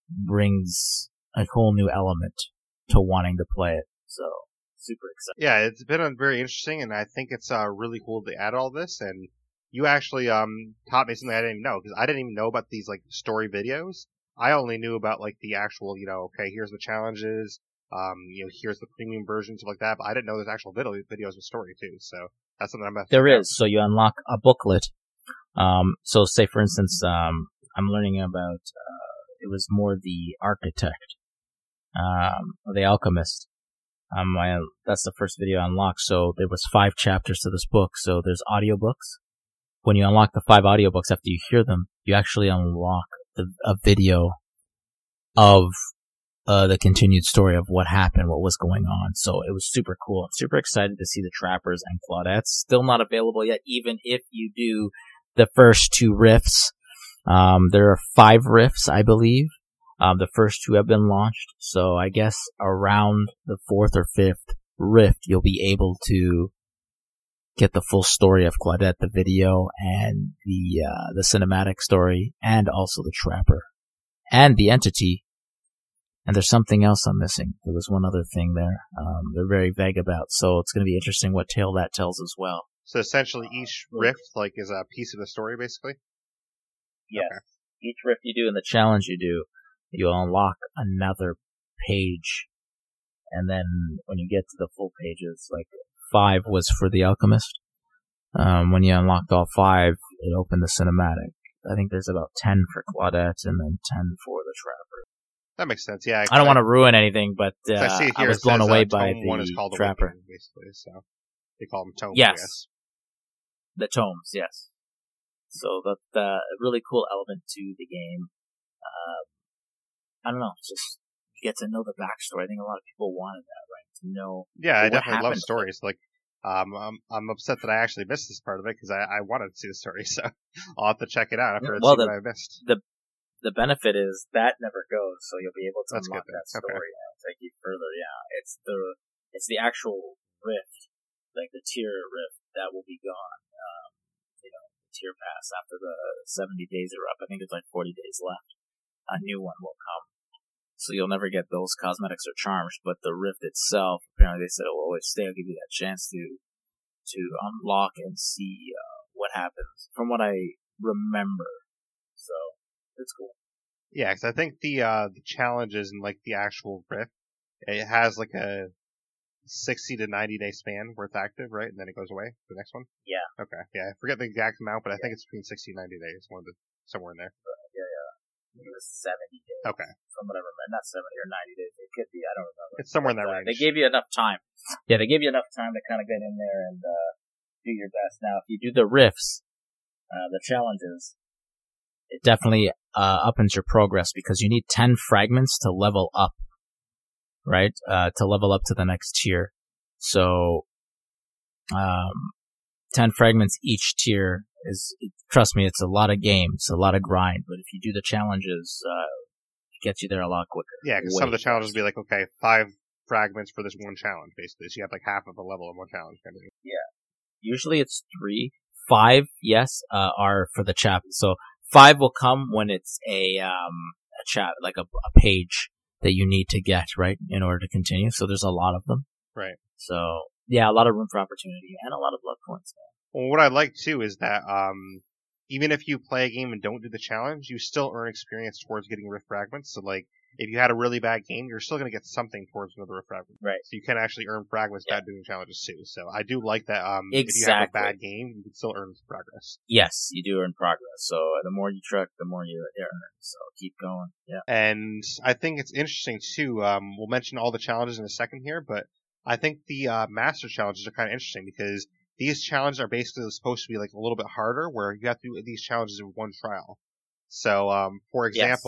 brings a whole new element to wanting to play it. So, super excited. Yeah, it's been very interesting, and I think it's uh, really cool to add all this. And you actually um taught me something I didn't even know because I didn't even know about these like story videos. I only knew about like the actual, you know, okay, here's the challenges, um, you know, here's the premium version, stuff like that. But I didn't know there's actual video videos with story too. So that's something I'm. About there is. So you unlock a booklet. Um, so say for instance, um, I'm learning about. Uh, it was more the architect, um, the alchemist. Um, I, that's the first video I unlocked. So there was five chapters to this book. So there's audiobooks. When you unlock the five audiobooks after you hear them, you actually unlock the, a video of uh, the continued story of what happened, what was going on. So it was super cool. I'm super excited to see the Trappers and Claudettes. Still not available yet, even if you do the first two rifts. Um, there are five rifts, I believe. Um, the first two have been launched, so I guess around the fourth or fifth rift, you'll be able to get the full story of Claudette, the video, and the uh, the cinematic story, and also the Trapper, and the entity. And there's something else I'm missing. There was one other thing there. Um, they're very vague about, so it's going to be interesting what tale that tells as well. So essentially, each rift like is a piece of the story, basically. Yes. Okay. Each rift you do and the challenge you do, you unlock another page. And then when you get to the full pages, like five was for the alchemist. Um, when you unlocked all five, it opened the cinematic. I think there's about ten for Claudette and then ten for the Trapper. That makes sense. Yeah, I don't want to ruin anything, but uh, I, see here, I was blown says, away uh, by the one is called Trapper. Basically, so they call them tomes. Yes, the tomes. Yes. So that's a really cool element to the game. Um, I don't know, just get to know the backstory. I think a lot of people wanted that, right? To know. Yeah, I definitely love stories. Like, um, I'm, I'm upset that I actually missed this part of it because I, I wanted to see the story, so I'll have to check it out after well, the, what I missed. The the benefit is that never goes, so you'll be able to That's unlock that story okay. and take you further. Yeah, it's the it's the actual rift, like the tier rift, that will be gone. Um, you know, tier pass after the 70 days are up. I think it's like 40 days left. A new one will come so you'll never get those cosmetics or charms. But the rift itself, apparently they said, it will always stay. I'll give you that chance to to unlock and see uh, what happens." From what I remember, so it's cool. Yeah, because I think the uh, the challenges and like the actual rift, it has like a sixty to ninety day span where it's active, right? And then it goes away. The next one. Yeah. Okay. Yeah, I forget the exact amount, but I think it's between sixty and ninety days. One of the somewhere in there. Yeah, yeah. It was 70 days. Okay. From what I remember. Not 70 or 90 days. It could be. I don't remember. It's somewhere in that uh, range. They gave you enough time. Yeah, they gave you enough time to kind of get in there and uh, do your best. Now, if you do the rifts, uh, the challenges, it definitely uh, upends your progress because you need 10 fragments to level up, right? Uh, to level up to the next tier. So, um, 10 fragments each tier is, trust me, it's a lot of games, a lot of grind, but if you do the challenges, uh, it gets you there a lot quicker. Yeah, because some of the challenges will be like, okay, five fragments for this one challenge, basically. So you have like half of a level of one challenge kind of thing. Yeah. Usually it's three. Five, yes, uh, are for the chapter. So five will come when it's a, um, a chat, like a, a page that you need to get, right, in order to continue. So there's a lot of them. Right. So yeah, a lot of room for opportunity and a lot of luck points. Well, what I like too is that um, even if you play a game and don't do the challenge, you still earn experience towards getting rift fragments. So like, if you had a really bad game, you're still going to get something towards another fragment. Right. So you can actually earn fragments Yeah. by doing challenges too. So I do like that. Um, if you have a bad game, you can still earn progress. Yes, you do earn progress. So the more you truck, the more you earn. So keep going. Yeah. And I think it's interesting too. Um, we'll mention all the challenges in a second here, but I think the uh, master challenges are kind of interesting because these challenges are basically supposed to be like a little bit harder, where you have to do these challenges in one trial. So, um, for Yes.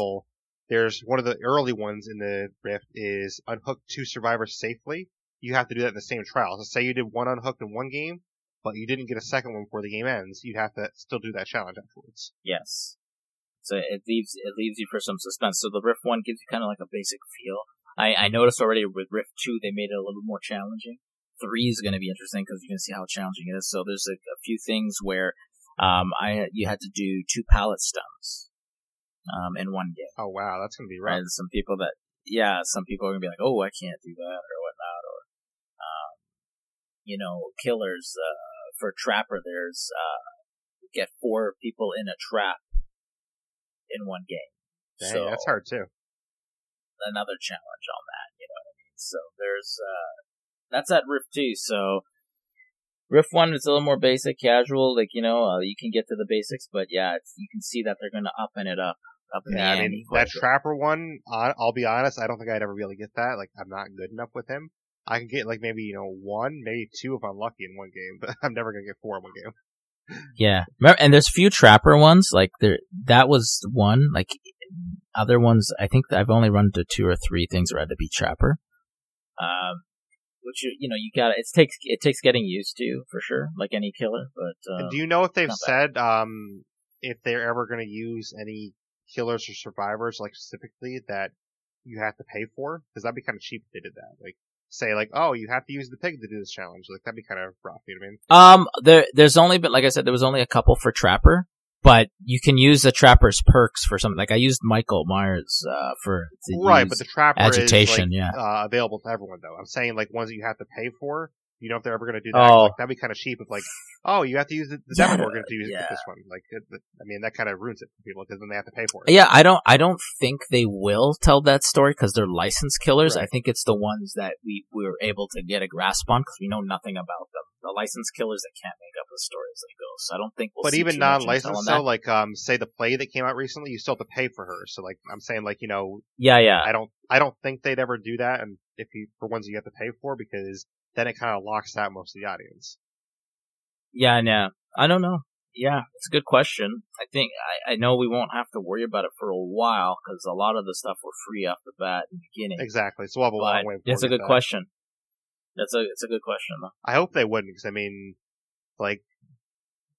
There's one of the early ones in the Rift is unhook two survivors safely. You have to do that in the same trial. So say you did one unhooked in one game, but you didn't get a second one before the game ends. You'd have to still do that challenge afterwards. Yes. So it leaves it leaves you for some suspense. So the Rift one gives you kind of like a basic feel. I, I noticed already with Rift two they made it a little more challenging. Three is going to be interesting because you can see how challenging it is. So there's a, a few things where um I you had to do two pallet stuns um in one game. Oh wow, that's gonna be rough. And some people that yeah, some people are gonna be like, oh, I can't do that or whatnot, or um, you know, killers uh, for trapper. There's uh, get four people in a trap in one game. Dang, so that's hard too. another challenge on that. You know what I mean? So there's uh, that's at Rift two. So Rift one is a little more basic, casual. Like you know, uh, you can get to the basics, but yeah, it's, you can see that they're gonna up and it up. Up in Yeah, the I mean quite that trapper one. I- I'll be honest. I don't think I'd ever be able to get that. Like I'm not good enough with him. I can get like maybe you know one, maybe two if I'm lucky in one game, but I'm never gonna get four in one game. Yeah, Remember, and there's few trapper ones. Like there, that was one. Like other ones, I think that I've only run into two or three things where I had to be trapper. Um, which you, you know you got to it takes it takes getting used to for sure, like any killer. But um, Do you know if they've not said um if they're ever gonna use any killers or survivors like specifically that you have to pay for? Because that'd be kind of cheap if they did that. Like say like oh you have to use the pig to do this challenge. Like that'd be kind of rough. You know what I mean? Um, there, there's only been, like I said, there was only a couple for Trapper, but you can use the Trapper's perks for something. Like I used Michael Myers, uh, for Right, but the trapper agitation, is yeah. uh, available to everyone though. I'm saying like ones that you have to pay for. You know if they're ever going to do that. Oh. Like, that'd be kind of cheap if like, oh, you have to use the, the Yeah, Demogorgon to use yeah. this one. Like, it, I mean, that kind of ruins it for people because then they have to pay for it. Yeah, I don't, I don't think they will tell that story because they're licensed killers. Right. I think it's the ones that we, we were able to get a grasp on because we know nothing about them. The licensed killers that can't make up the story as they go. So I don't think we'll But see even too much intel non-licensed, so like, um, say the Plague that came out recently, you still have to pay for her. So like, I'm saying like, you know, yeah, yeah. I don't, I don't think they'd ever do that, and if you for ones you have to pay for because then it kind of locks out most of the audience. Yeah, no, I don't know. Yeah, it's a good question. I think I, I know we won't have to worry about it for a while because a lot of the stuff were free off the bat in the beginning. Exactly. So we'll have a long way. it's a good that. question. That's a it's a good question though. I hope they wouldn't, because I mean, like,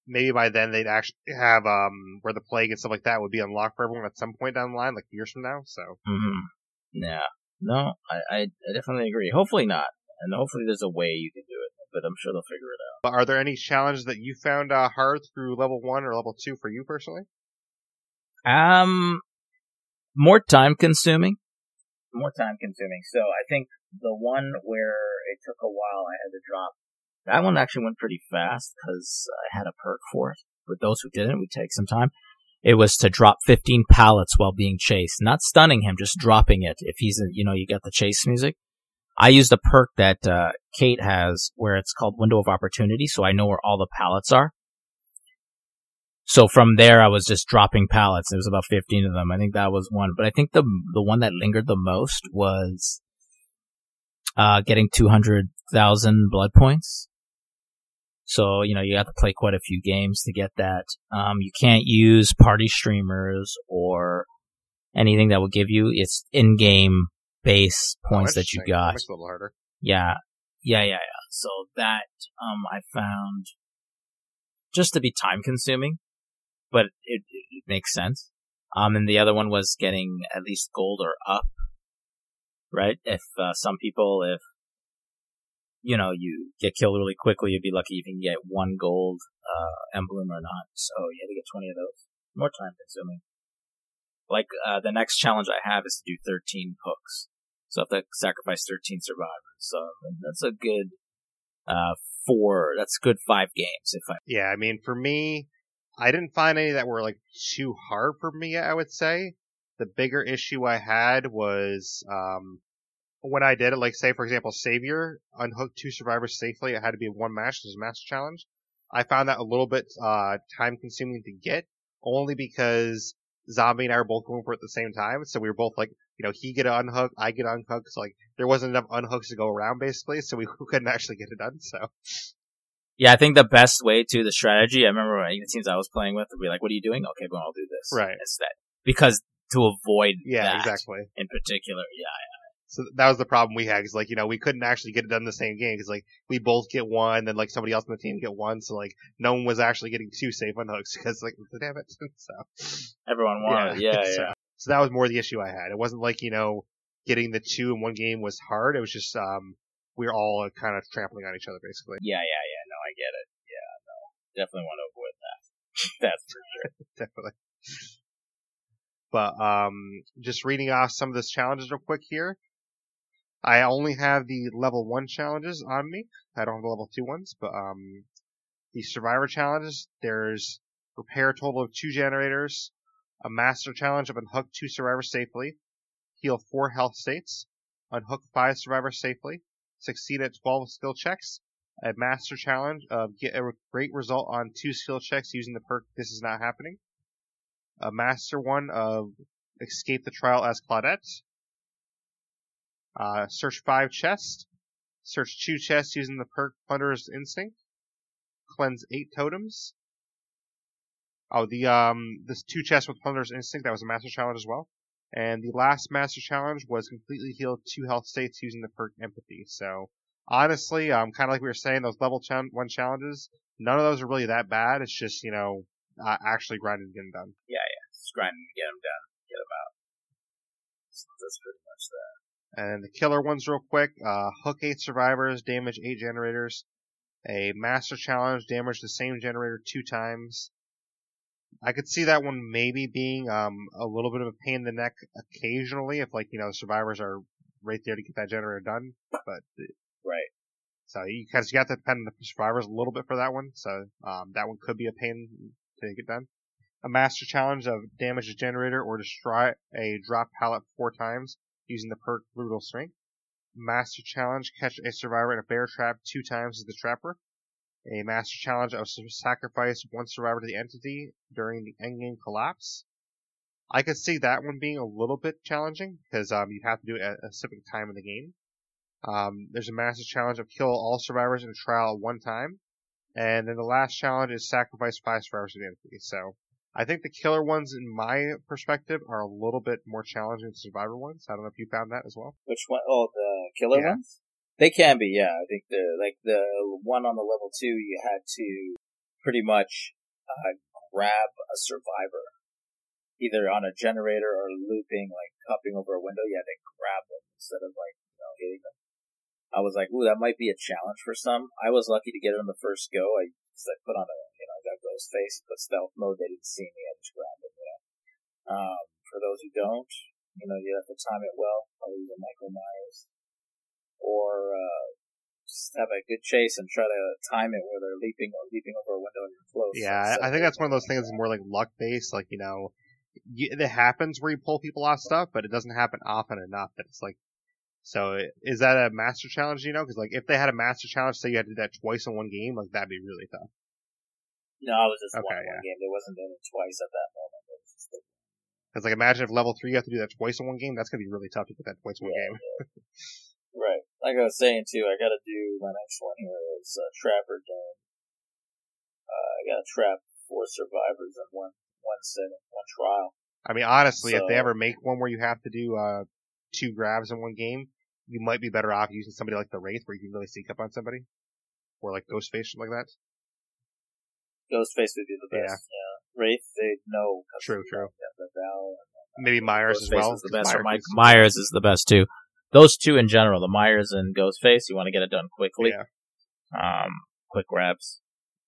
maybe by then they'd actually have um where the plague and stuff like that would be unlocked for everyone at some point down the line, like years from now. So hmm Yeah, no, I, I I definitely agree. Hopefully not, and hopefully there's a way you can do it, but I'm sure they'll figure it out. But are there any challenges that you found uh, hard through level one or level two for you personally? Um, more time consuming. More time consuming. So I think the one where it took a while, I had to drop. That one actually went pretty fast because I had a perk for it. But those who didn't, we take some time. It was to drop 15 pallets while being chased, not stunning him, just dropping it. If he's, you know, you got the chase music. I used a perk that uh, Kate has where it's called Window of Opportunity, so I know where all the pallets are. So from there, I was just dropping pallets. There was about 15 of them. I think that was one. But I think the the one that lingered the most was uh, getting 200,000 blood points. So, you know, you have to play quite a few games to get that. Um, you can't use party streamers or anything that will give you its in-game base points Oh, that you got. It a little harder. Yeah, yeah, yeah, yeah. So that um I found just to be time consuming, but it, it, it makes sense. Um, and the other one was getting at least gold or up, right? If uh, some people, if you know, you get killed really quickly, you'd be lucky if you can get one gold uh emblem or not. So you had to get twenty of those. More time consuming. Like uh, the next challenge I have is to do thirteen hooks. So I have to sacrifice 13 survivors. So that's a good, uh, four, that's good five games if I, Yeah, I mean, for me, I didn't find any that were like too hard for me. I would say the bigger issue I had was um, when I did it. Like, say for example, Savior unhooked two survivors safely. It had to be one match. It was a challenge. I found that a little bit uh, time consuming to get, only because Zombie and I were both going for it at the same time. So we were both like, you know, he get unhooked, I get unhooked. So like, there wasn't enough unhooks to go around basically, so we couldn't actually get it done. So yeah, I think the best way to the strategy, I remember when the teams I was playing with would be like, what are you doing? Okay, well, I'll do this. Right. Instead. Because to avoid yeah, that exactly. in particular, yeah. So that was the problem we had, cause like, you know, we couldn't actually get it done the same game, cause like, we both get one, then like somebody else on the team get one, so like, no one was actually getting two safe unhooks, cause like, damn it. so, Everyone won. yeah, yeah. so, so that was more the issue I had. It wasn't like, you know, getting the two in one game was hard, it was just, um, we were all kind of trampling on each other basically. Yeah, yeah, yeah. No, I get it. Yeah, no. Definitely want to avoid that. That's for sure. Definitely. But, um, just reading off some of those challenges real quick here. I only have the level one challenges on me. I don't have the level two ones, but um, the survivor challenges. There's repair total of two generators, a master challenge of unhook two survivors safely, heal four health states, unhook five survivors safely, succeed at 12 skill checks, a master challenge of get a great result on two skill checks using the perk This is not happening, a master one of escape the trial as Claudette, uh, search five chests. Search two chests using the perk Plunderer's Instinct. Cleanse eight totems. Oh, the um, this two chests with Plunderer's Instinct that was a master challenge as well. And the last master challenge was completely heal two health states using the perk Empathy. So honestly, um, kind of like we were saying, those level ch- one challenges, none of those are really that bad. It's just you know, uh, actually grinding and getting done. Yeah, Just grinding to get them done, get them out. So that's pretty much that. And the killer ones real quick, uh, hook 8 survivors, damage 8 generators. A master challenge, damage the same generator two times. I could see that one maybe being, um, a little bit of a pain in the neck occasionally if like, you know, the survivors are right there to get that generator done. But, Right. so you kind of, you got to depend on the survivors a little bit for that one. So, um, that one could be a pain to get done. A master challenge of damage a generator or destroy a drop pallet four times using the perk Brutal Strength. Master Challenge, catch a survivor in a bear trap two times as the trapper. A Master Challenge of sacrifice one survivor to the entity during the endgame collapse. I could see that one being a little bit challenging because um, you'd have to do it at a specific time in the game. Um, there's a Master Challenge of kill all survivors in a trial one time. And then the last challenge is sacrifice five survivors to the entity. So I think the killer ones, in my perspective, are a little bit more challenging than survivor ones. I don't know if you found that as well. Which one? Oh, the killer Yeah. ones. They can be, yeah. I think the like the one on the level two, you had to pretty much uh, grab a survivor, either on a generator or looping, like hopping over a window. You had to grab them instead of like you know hitting them. I was like, ooh, that might be a challenge for some. I was lucky to get it on the first go. I, I put on a, you ghost face, but stealth mode. They didn't see me. I just grabbed them. You know. Um, for those who don't, you know, you have to time it well. Probably a Michael Myers, or uh, just have a good chase and try to time it where they're leaping or leaping over a window and you're close. Yeah, I, think that's one of those things that's more like luck based. Like you know, y it happens where you pull people off stuff, but it doesn't happen often enough that it's like. So is that a master challenge? You know, because like if they had a master challenge, say you had to do that twice in one game, like that'd be really tough. No, I was just Okay, one, one game. There wasn't any twice at that moment. It was just like, Because like imagine if level three you have to do that twice in one game, that's gonna be really tough to get that twice in one Yeah. game. right. Like I was saying too, I got to do my next one here is uh, Trapper game. Uh, I gotta trap four survivors in one one setting, one trial. I mean, honestly, if they ever make one where you have to do uh, two grabs in one game, you might be better off using somebody like the Wraith, where you can really sneak up on somebody, or like Ghostface, something like that. Ghostface would be the best. Yeah. Wraith, they know. True, true. The, the Val and Maybe Myers as well. is the 'cause best. or Myers Mike Myers is the best too. Those two in general, the Myers and Ghostface, you want to get it done quickly. Yeah, Um, quick grabs.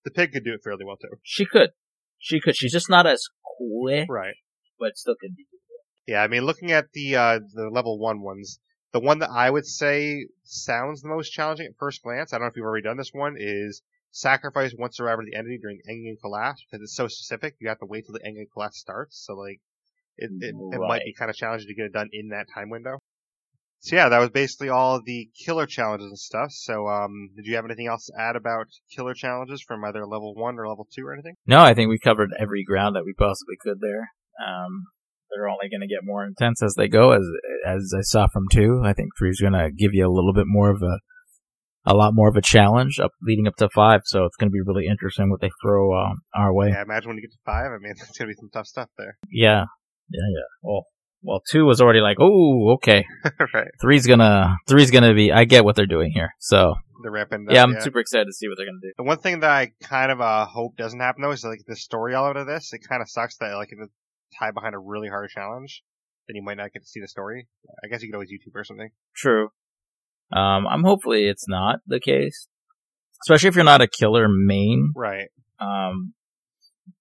the pig could do it fairly well too. She could. She could. She's just not as quick, Right. but still could be. Yeah, I mean, looking at the uh, the level one ones, the one that I would say sounds the most challenging at first glance. I don't know if you've already done this one. Is sacrifice one survivor to the entity during endgame collapse because it's so specific. You have to wait till the endgame collapse starts. So like, it it, it might be kind of challenging to get it done in that time window. So yeah, that was basically all the killer challenges and stuff. So um, did you have anything else to add about killer challenges from either level one or level two or anything? No, I think we covered every ground that we possibly could there. Um, they're only going to get more intense as they go, as as I saw from two. I think three's going to give you a little bit more of a, a lot more of a challenge up leading up to five. So it's going to be really interesting what they throw um, our way. Yeah, imagine when you get to five. I mean, it's gonna be some tough stuff there. Yeah, yeah, yeah. Well, well, two was already like, oh, okay. right. Three's gonna, three's gonna be. I get what they're doing here. So The ramping. yeah, I'm super excited to see what they're gonna do. The one thing that I kind of uh, hope doesn't happen though is like the story element of this. It kind of sucks that like if it's tied behind a really hard challenge, then you might not get to see the story. I guess you could always YouTube or something. True. Um, I'm hopefully it's not the case, especially if you're not a killer main. Right. Um,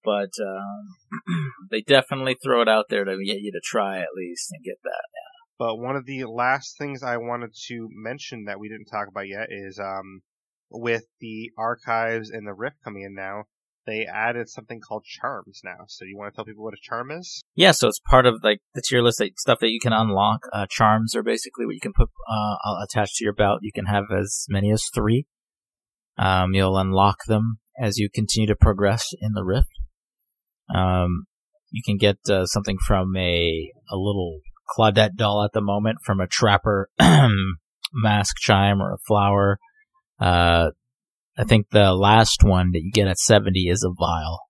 but um, they definitely throw it out there to get you to try at least and get that. But one of the last things I wanted to mention that we didn't talk about yet is um, with the archives and the Rift coming in now, they added something called charms now. So you want to tell people what a charm is? Yeah, so it's part of like the tier list like, stuff that you can unlock. Uh, charms are basically what you can put uh, attached to your belt. You can have as many as three. Um, you'll unlock them as you continue to progress in the rift. Um, you can get uh, something from a a little Claudette doll at the moment from a trapper mask chime or a flower. Uh, I think the last one that you get at 70 is a vial.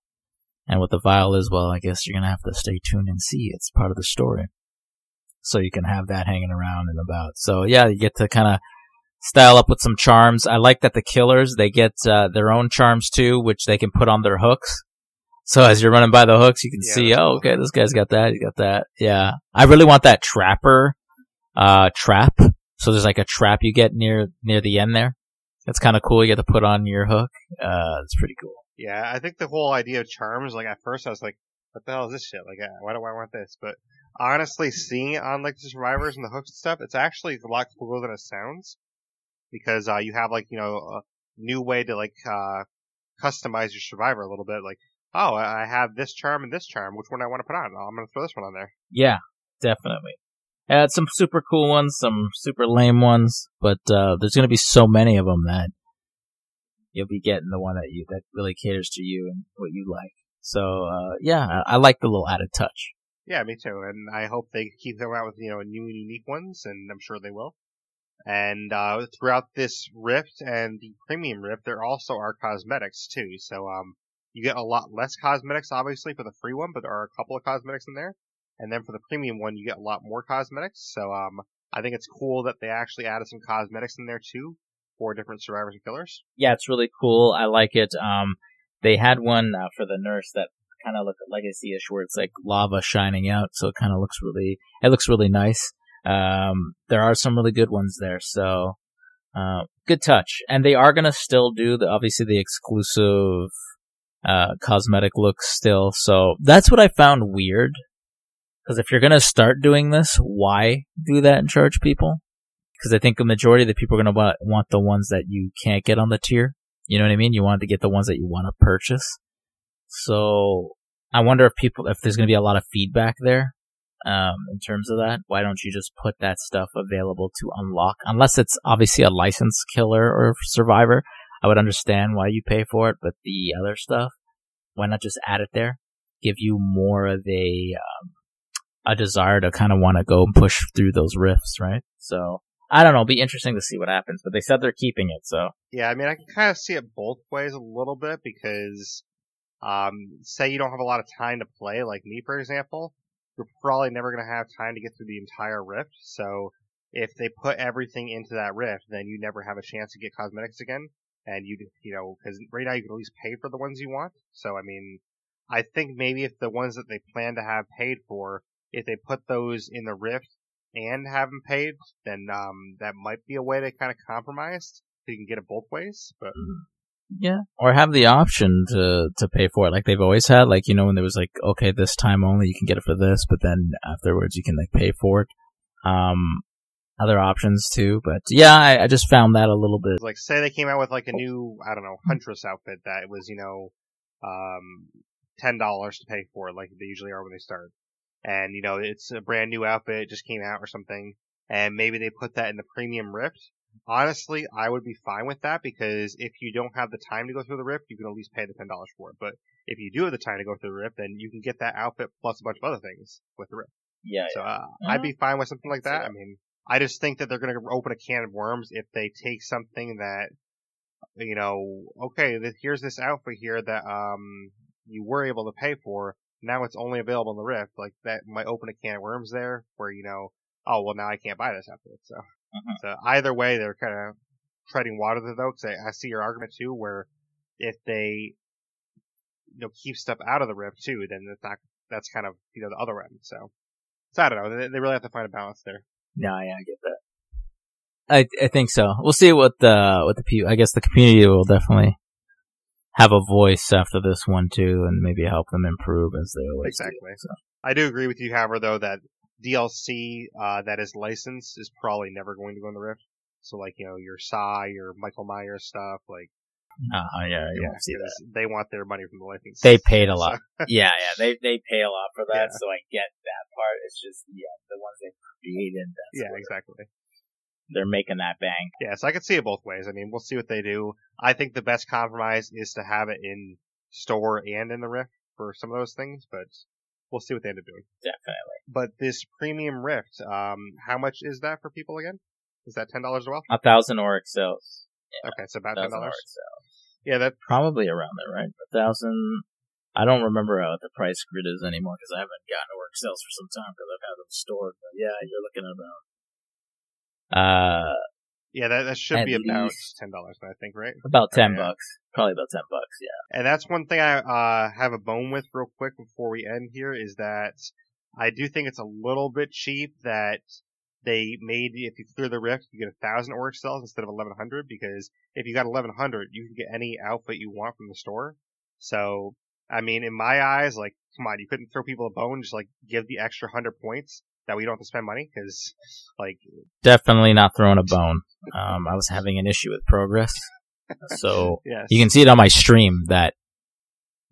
And what the vial is, well, I guess you're gonna have to stay tuned and see. It's part of the story. So you can have that hanging around and about. So yeah, you get to kind of style up with some charms. I like that the killers, they get, uh, their own charms too, which they can put on their hooks. So as you're running by the hooks, you can Yeah, see, oh, okay, this guy's got that, he got that. Yeah. I really want that trapper, uh, trap. So there's like a trap you get near, near the end there. That's kind of cool. You get to put on your hook. Uh, it's pretty cool. Yeah, I think the whole idea of charms, like at first I was like, what the hell is this shit? Like, uh, why do I want this? But honestly, seeing it on like the survivors and the hooks and stuff, it's actually a lot cooler than it sounds. Because, uh, you have like, you know, a new way to like, uh, customize your survivor a little bit. Like, oh, I I have this charm and this charm. Which one I want to put on? Oh, I'm gonna throw this one on there. Yeah, definitely. Uh, some super cool ones, some super lame ones, but uh, there's going to be so many of them that you'll be getting the one that you that really caters to you and what you like. So uh, yeah, I, I like the little added touch. Yeah, me too. And I hope they keep coming out with, you know, new and unique ones, and I'm sure they will. And, uh, throughout this Rift and the Premium Rift, there also are cosmetics too. So, um, you get a lot less cosmetics, obviously, for the free one, but there are a couple of cosmetics in there. And then for the premium one, you get a lot more cosmetics. So, um, I think it's cool that they actually added some cosmetics in there too for different survivors and killers. Yeah, it's really cool. I like it. Um, they had one uh, for the nurse that kind of looked legacy-ish, where it's like lava shining out, so it kind of looks really, it looks really nice. Um, there are some really good ones there, so uh, good touch. And they are gonna still do the obviously the exclusive uh, cosmetic looks still. So that's what I found weird. Because if you're gonna start doing this, why do that and charge people? Because I think the majority of the people are gonna want, want the ones that you can't get on the tier. You know what I mean? You want to get the ones that you want to purchase. So I wonder if people, if there's gonna be a lot of feedback there um, in terms of that. Why don't you just put that stuff available to unlock? Unless it's obviously a license killer or survivor, I would understand why you pay for it. But the other stuff, why not just add it there? Give you more of a um, a desire to kind of want to go and push through those rifts, right? So I don't know. It'll be interesting to see what happens. But they said they're keeping it, so Yeah, I mean, I can kind of see it both ways a little bit because um, say you don't have a lot of time to play, like me, for example, you're probably never going to have time to get through the entire rift. So if they put everything into that rift, then you never have a chance to get cosmetics again. And you, you know, because right now you can at least pay for the ones you want. So I mean, I think maybe if the ones that they plan to have paid for, if they put those in the rift and have them paid, then um, that might be a way to kind of compromise. So you can get it both ways, but Yeah, or have the option to to pay for it, like they've always had. Like you know, when there was like, okay, this time only, you can get it for this, but then afterwards you can like pay for it. Um, other options too, but yeah, I, I just found that a little bit. like say they came out with like a new, I don't know, huntress outfit that was, you know, um, ten dollars to pay for, like they usually are when they start. And you know, it's a brand new outfit, it just came out or something, and maybe they put that in the premium rift. Honestly, I would be fine with that because if you don't have the time to go through the rift, you can at least pay the ten dollars for it. But if you do have the time to go through the rift, then you can get that outfit plus a bunch of other things with the rift. Yeah, So uh, I'd be fine with something like that. I mean, I just think that they're going to open a can of worms if they take something that, you know, okay, here's this outfit here that um you were able to pay for. Now it's only available in the Rift. Like that might open a can of worms there, where you know, oh well, now I can't buy this outfit. So, Mhm. so either way, they're kind of treading water there though. Because I, I see your argument too, where if they you know keep stuff out of the Rift too, then that's not that's kind of you know the other end. So, so I don't know. They, they really have to find a balance there. Yeah, yeah, I get that. I I think so. We'll see what the what the people. I guess the community will definitely have a voice after this one too, and maybe help them improve as they always do. Exactly. So, I do agree with you, however, though, that DLC uh, that is licensed is probably never going to go in the Rift. So, like, you know, your Psy, your Michael Myers stuff, like, uh, yeah, yeah, see that. 'cause they want their money from the license. They paid a So- lot. yeah, yeah. They they pay a lot for that, Yeah. so I get that part. It's just yeah, the ones they created. That's yeah, exactly. They're making that bang. Yeah, so I can see it both ways. I mean, we'll see what they do. I think the best compromise is to have it in store and in the Rift for some of those things, but we'll see what they end up doing. Definitely. But this premium Rift, um, how much is that for people again? Is that ten dollars as well? A thousand auric cells. Okay, so about A ten dollars. Yeah, that Probably around there, right? A thousand. I don't remember uh, what the price grid is anymore because I haven't gotten auric cells for some time because I've had them stored. But yeah, you're looking at about. Uh, yeah, that, that should be about ten dollars, I think, right? about ten yeah. bucks. Probably about ten bucks. Yeah. And that's one thing I uh, have a bone with real quick before we end here is that I do think it's a little bit cheap that they made if you clear the rift you get a thousand auric cells instead of eleven hundred because if you got eleven hundred you can get any outfit you want from the store. So I mean, in my eyes, like come on, you couldn't throw people a bone just like give the extra hundred points that we don't have to spend money because like definitely not throwing a bone. Um, I was having an issue with progress, so yes, you can see it on my stream that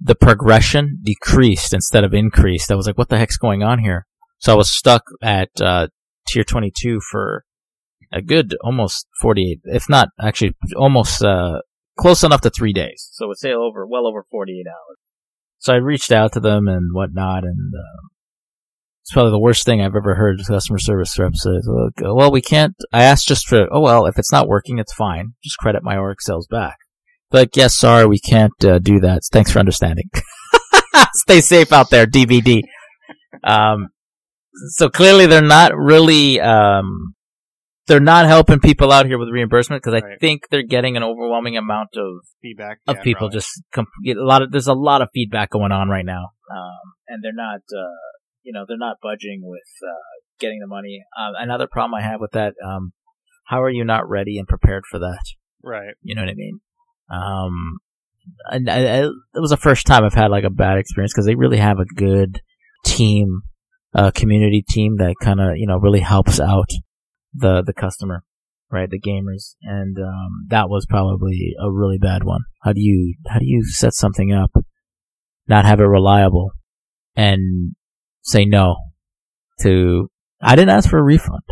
the progression decreased instead of increased. I was like, what the heck's going on here? So I was stuck at uh, tier 22 for a good almost 48, if not actually almost uh, close enough to three days. So I would say over, well over 48 hours. So I reached out to them and whatnot, and uh, it's probably the worst thing I've ever heard. Customer service rep says, "Look, uh, "Well, we can't." I asked just for, "Oh well, if it's not working, it's fine. Just credit my auric cells back." But yes, sorry, we can't uh, do that. Thanks for understanding. Stay safe out there, DBD. Um, so clearly they're not really, um, they're not helping people out here with reimbursement because I Right. think they're getting an overwhelming amount of feedback of yeah, people probably. just com- get a lot of there's a lot of feedback going on right now um and they're not uh you know they're not budging with uh getting the money. Um another problem i have with that um how are you not ready and prepared for that? Right. you know what i mean? Um and I, I, it was the first time i've had like a bad experience because they really have a good team uh community team that kind of you know really helps out the the customer right the gamers. And um that was probably a really bad one. How do you how do you set something up not have it reliable and say no to i didn't ask for a refund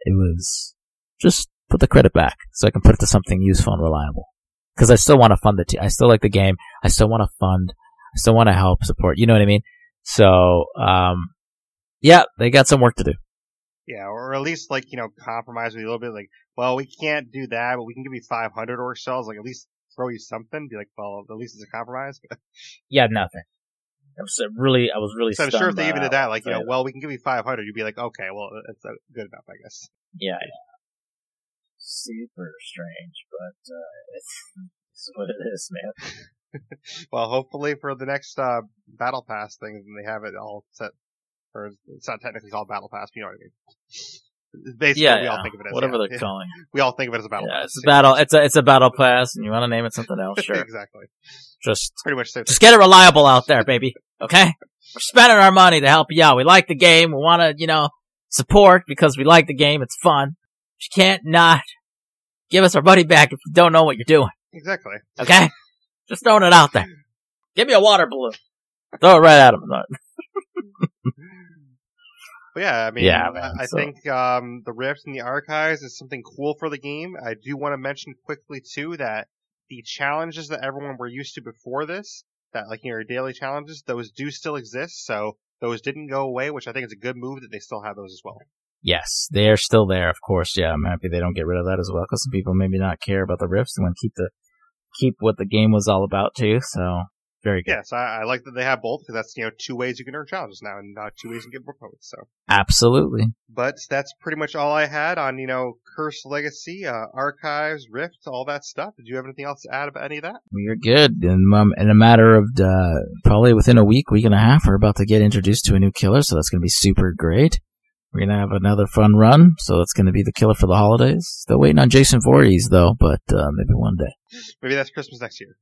it was just put the credit back so i can put it to something useful and reliable because i still want to fund the team i still like the game i still want to fund i still want to help support you know what i mean so um yeah they got some work to do Yeah, or at least like you know compromise with you a little bit. Like, well, we can't do that, but we can give you 500 auric cells. Like, at least throw you something, be like, well, at least it's a compromise. Yeah, nothing. I was uh, really, I was really. so I'm sure if they even did that, like, you know, well, we can give you 500, you'd be like, okay, well, that's uh, good enough, I guess. Yeah, yeah. Super strange, but uh, it's, it's what it is, man. Well, hopefully for the next uh, Battle Pass thing, they have it all set. Or it's not technically called Battle Pass, but you know what I mean. Basically, yeah, we all think of it as whatever yeah, they're yeah. calling. We all think of it as a Battle Yeah, Pass. it's a battle. It's a it's a battle pass, and you want to name it something else? Sure. exactly. Just Pretty much just get it reliable out there, baby. Okay, we're spending our money to help you out. We like the game. We want to, you know, support because we like the game. It's fun. You can't not give us our money back if you don't know what you're doing. Exactly. Okay, just throwing it out there. Give me a water balloon. Throw it right at him. Yeah, I mean, Yeah, I- man, I so- think um, the Rift and the Archives is something cool for the game. I do want to mention quickly too that the challenges that everyone were used to before this, that like your daily challenges, those do still exist. So those didn't go away, which I think is a good move that they still have those as well. Yes, they are still there, of course. Yeah, I'm happy they don't get rid of that as well, because some people maybe not care about the rifts and want to keep the keep what the game was all about too. So very good. Yes, I, I like that they have both because that's you know two ways you can earn challenges now and uh, two ways you can get more points. So. Absolutely. But that's pretty much all I had on, you know, Cursed Legacy, uh, Archives, Rift, all that stuff. Did you have anything else to add about any of that? We're good. In, um, in a matter of uh, probably within a week, week and a half, we're about to get introduced to a new killer, so that's going to be super great. We're going to have another fun run, so that's going to be the killer for the holidays. Still waiting on Jason Voorhees, though, but uh, maybe one day. Maybe that's Christmas next year.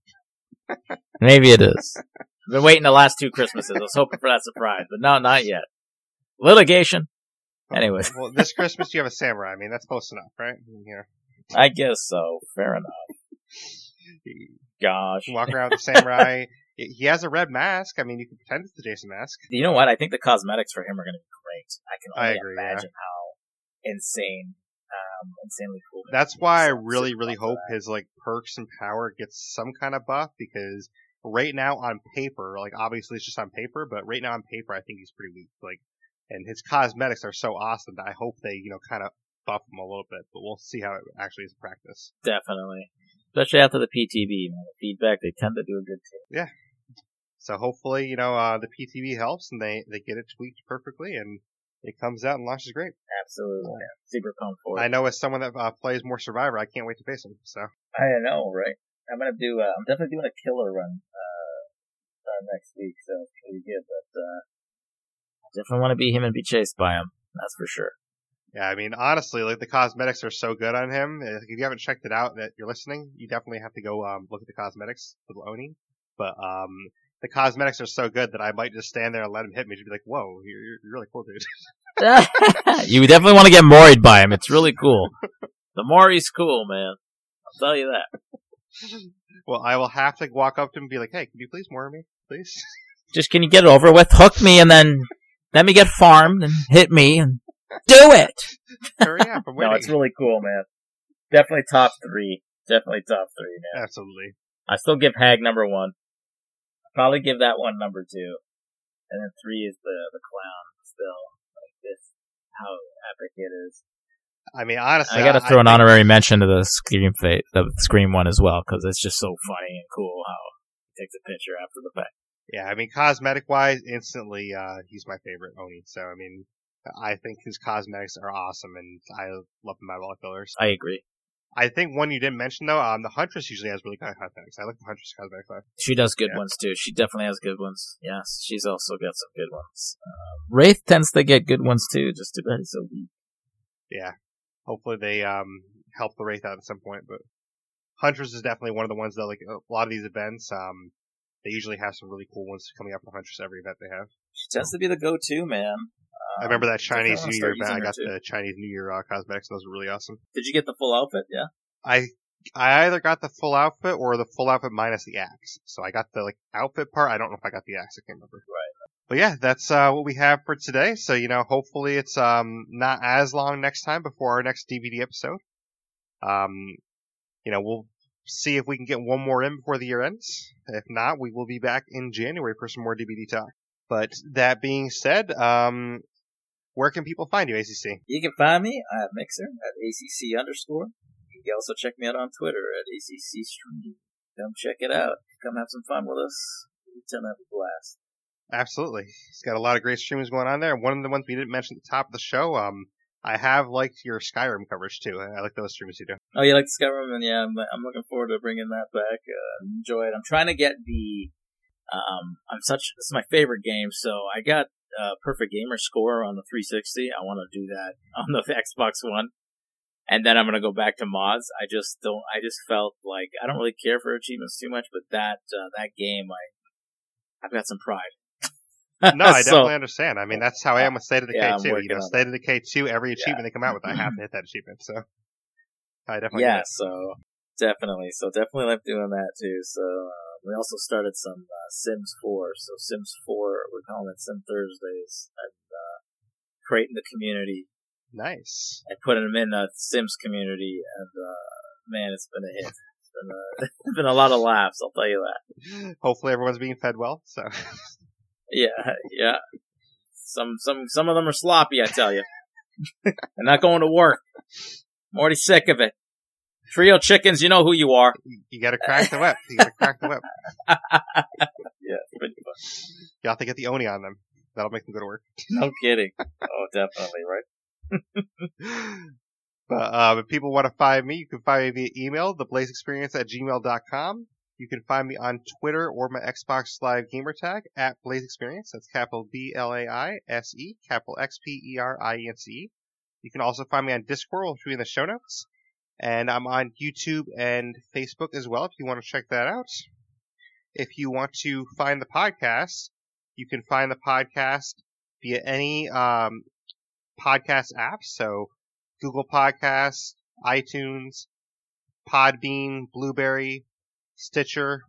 Maybe it is. I've been waiting the last two Christmases. I was hoping for that surprise, but no, not yet. Litigation. Anyways, Well, this Christmas you have a samurai. I mean, that's close enough, right? Yeah. I guess so. Fair enough. Gosh. walk around with a samurai. He he has a red mask. I mean, you can pretend it's the Jason mask. You know what? I think the cosmetics for him are going to be great. I can I only agree, yeah. imagine how insane, um, insanely cool. That's why I really, really hope that. his like perks and power gets some kind of buff because right now on paper, like obviously it's just on paper, but right now on paper I think he's pretty weak. Like, and his cosmetics are so awesome that I hope they, you know, kind of buff him a little bit, but we'll see how it actually is in practice. Definitely. Especially after the PTB, man. The feedback, they tend to do a good too. So hopefully, you know, uh, the PTB helps and they, they get it tweaked perfectly and it comes out and launches great. Absolutely. man. Super pumped for it. I know as someone that uh, plays more Survivor, I can't wait to face him. So I know, right? I'm gonna do. Uh, I'm definitely doing a killer run uh, uh, next week, so it's gonna good. But uh, I definitely want to be him and be chased by him. That's for sure. yeah, I mean, honestly, like the cosmetics are so good on him. If you haven't checked it out, that you're listening, you definitely have to go um, look at the cosmetics with Oni. But um, the cosmetics are so good that I might just stand there and let him hit me to be like, "Whoa, you're, you're you're really cool, dude." you definitely want to get Moried by him. It's really cool. The Mori's cool, man. I'll tell you that. well, I will have to walk up to him and be like, "Hey, can you please more me, please?" Just can you get it over with? Hook me and then let me get farmed and hit me and do it. Hurry up, I'm waiting. No, it's really cool, man. Definitely top three. Definitely top three, man. Absolutely. I still give Hag number one. Probably give that one number two. And then three is the the clown still. Like this how epic it is. I mean, honestly, I gotta throw an think- honorary mention to the Scream fa- the Scream one as well, because it's just so funny and cool how he takes a picture after the fact. Yeah, I mean, cosmetic wise, instantly, uh, he's my favorite Oni. So, I mean, I think his cosmetics are awesome, and I love him by all killers. I agree. I think one you didn't mention though, um, the Huntress usually has really good cosmetics. I like the Huntress cosmetics. though. She does good Yeah. ones too. She definitely has good ones. Yes, she's also got some good ones. Um, Wraith tends to get good ones too, just too bad he's so weak. Yeah. Hopefully they um help the Wraith out at some point, but Huntress is definitely one of the ones that like a lot of these events, um, they usually have some really cool ones coming up for Huntress every event they have. She tends to be the go-to man. I remember that Chinese New Year event. I got too. the Chinese New Year uh, cosmetics, those were really awesome. Did you get the full outfit? Yeah. I I either got the full outfit or the full outfit minus the axe. So I got the like outfit part. I don't know if I got the axe. I can't remember. Right. But yeah, that's uh, what we have for today. So you know, hopefully it's um not as long next time before our next DBD episode. Um, you know, we'll see if we can get one more in before the year ends. If not, we will be back in January for some more DBD talk. But that being said, um, where can people find you, ACC? You can find me at Mixer at ACC underscore. You can also check me out on Twitter at ACC Stream. come check it out. Come have some fun with us. It's gonna have a blast. Absolutely. He's got a lot of great streams going on there. One of the ones we didn't mention at the top of the show, um, I have liked your Skyrim coverage too. I like those streams you do. Oh, you like Skyrim? And yeah, I'm, I'm looking forward to bringing that back. Uh, enjoy it. I'm trying to get the. Um, I'm such. This is my favorite game, so I got uh, perfect gamer score on the 360. I want to do that on the Xbox One, and then I'm gonna go back to mods. I just don't. I just felt like I don't really care for achievements too much, but that uh, that game, I I've got some pride. No, I So- definitely understand. I mean, that's how I am with State of Decay Yeah, too. You know, State of Decay two, every achievement they come out with, I have to hit that achievement. So I definitely yeah, so definitely, so definitely like doing that too. So uh, we also started some uh, Sims 4. So Sims 4, we're calling it Sim Thursdays, and uh, creating the community nice. and putting them in the Sims community. And uh, man, it's been a hit. It's been a, it's been a lot of laughs. I'll tell you that. Hopefully everyone's being fed well. So Yeah, yeah. Some some some of them are sloppy. I tell you, they're not going to work. I'm already sick of it. Trio chickens, you know who you are. you got to crack the whip. You got to crack the whip. Yeah, pretty fun. You have to get the oni on them. That'll make them go to work. No kidding. Oh, definitely, right? but um, if people want to find me, you can find me via email, theblaisexperience at gmail.com. You can find me on Twitter or my Xbox Live gamer tag at Blaise XPerience. That's capital B L A I S E, capital X P E R I E N C E. You can also find me on Discord, which will be in the show notes. And I'm on YouTube and Facebook as well if you want to check that out. If you want to find the podcast, you can find the podcast via any um, podcast apps. So Google Podcasts, iTunes, Podbean, Blubrry, Stitcher,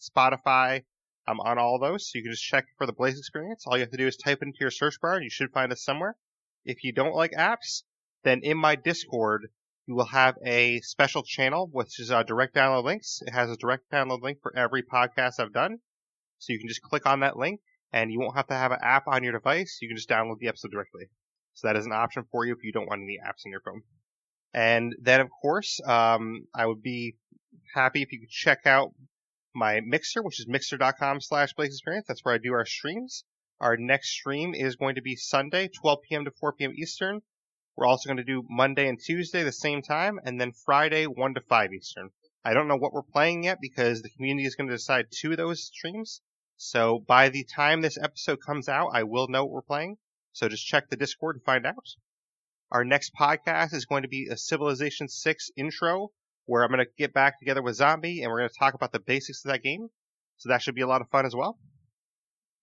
Spotify. I'm on all those, so you can just check for the Blaise XPerience. All you have to do is type into your search bar, and you should find us somewhere. If you don't like apps, then in my Discord, you will have a special channel, which is uh, direct download links. It has a direct download link for every podcast I've done. So you can just click on that link, and you won't have to have an app on your device. You can just download the episode directly. So that is an option for you if you don't want any apps on your phone. And then, of course, um, I would be happy if you could check out my Mixer, which is mixer.com slash Blaise XPerience. That's where I do our streams. Our next stream is going to be Sunday, 12 p.m. to 4 p.m. Eastern. We're also going to do Monday and Tuesday the same time, and then Friday, 1 to 5 Eastern. I don't know what we're playing yet because the community is going to decide two of those streams. So by the time this episode comes out, I will know what we're playing. So just check the Discord and find out. Our next podcast is going to be a Civilization 6 intro, where I'm going to get back together with Zombie and we're going to talk about the basics of that game. So that should be a lot of fun as well.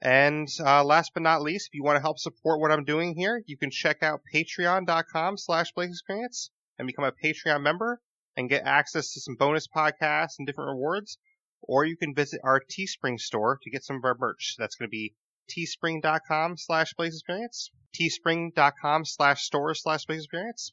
And uh, last but not least, if you want to help support what I'm doing here, you can check out patreon.com slash Experience and become a Patreon member and get access to some bonus podcasts and different rewards. Or you can visit our Teespring store to get some of our merch. That's going to be teespring.com slash Blaise XPerience, teespring.com slash store slash Blaise XPerience.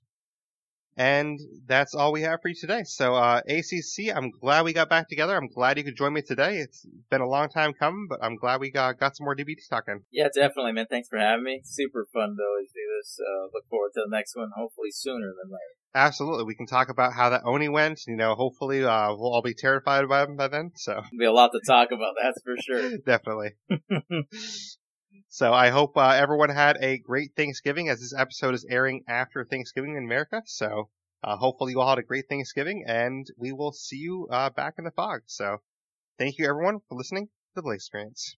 And that's all we have for you today. So, uh, ACC, I'm glad we got back together. I'm glad you could join me today. It's been a long time coming, but I'm glad we got, got some more DBD talking. Yeah, definitely, man. Thanks for having me. Super fun to always do this. Uh, look forward to the next one, hopefully sooner than later. Absolutely. We can talk about how that Oni went. You know, hopefully, uh, we'll all be terrified by him by then. So, There'll be a lot to talk about, that's for sure. definitely. So I hope uh, everyone had a great Thanksgiving as this episode is airing after Thanksgiving in America. So uh, hopefully you all had a great Thanksgiving and we will see you uh, back in the fog. So thank you everyone for listening to the Blaise XPerience.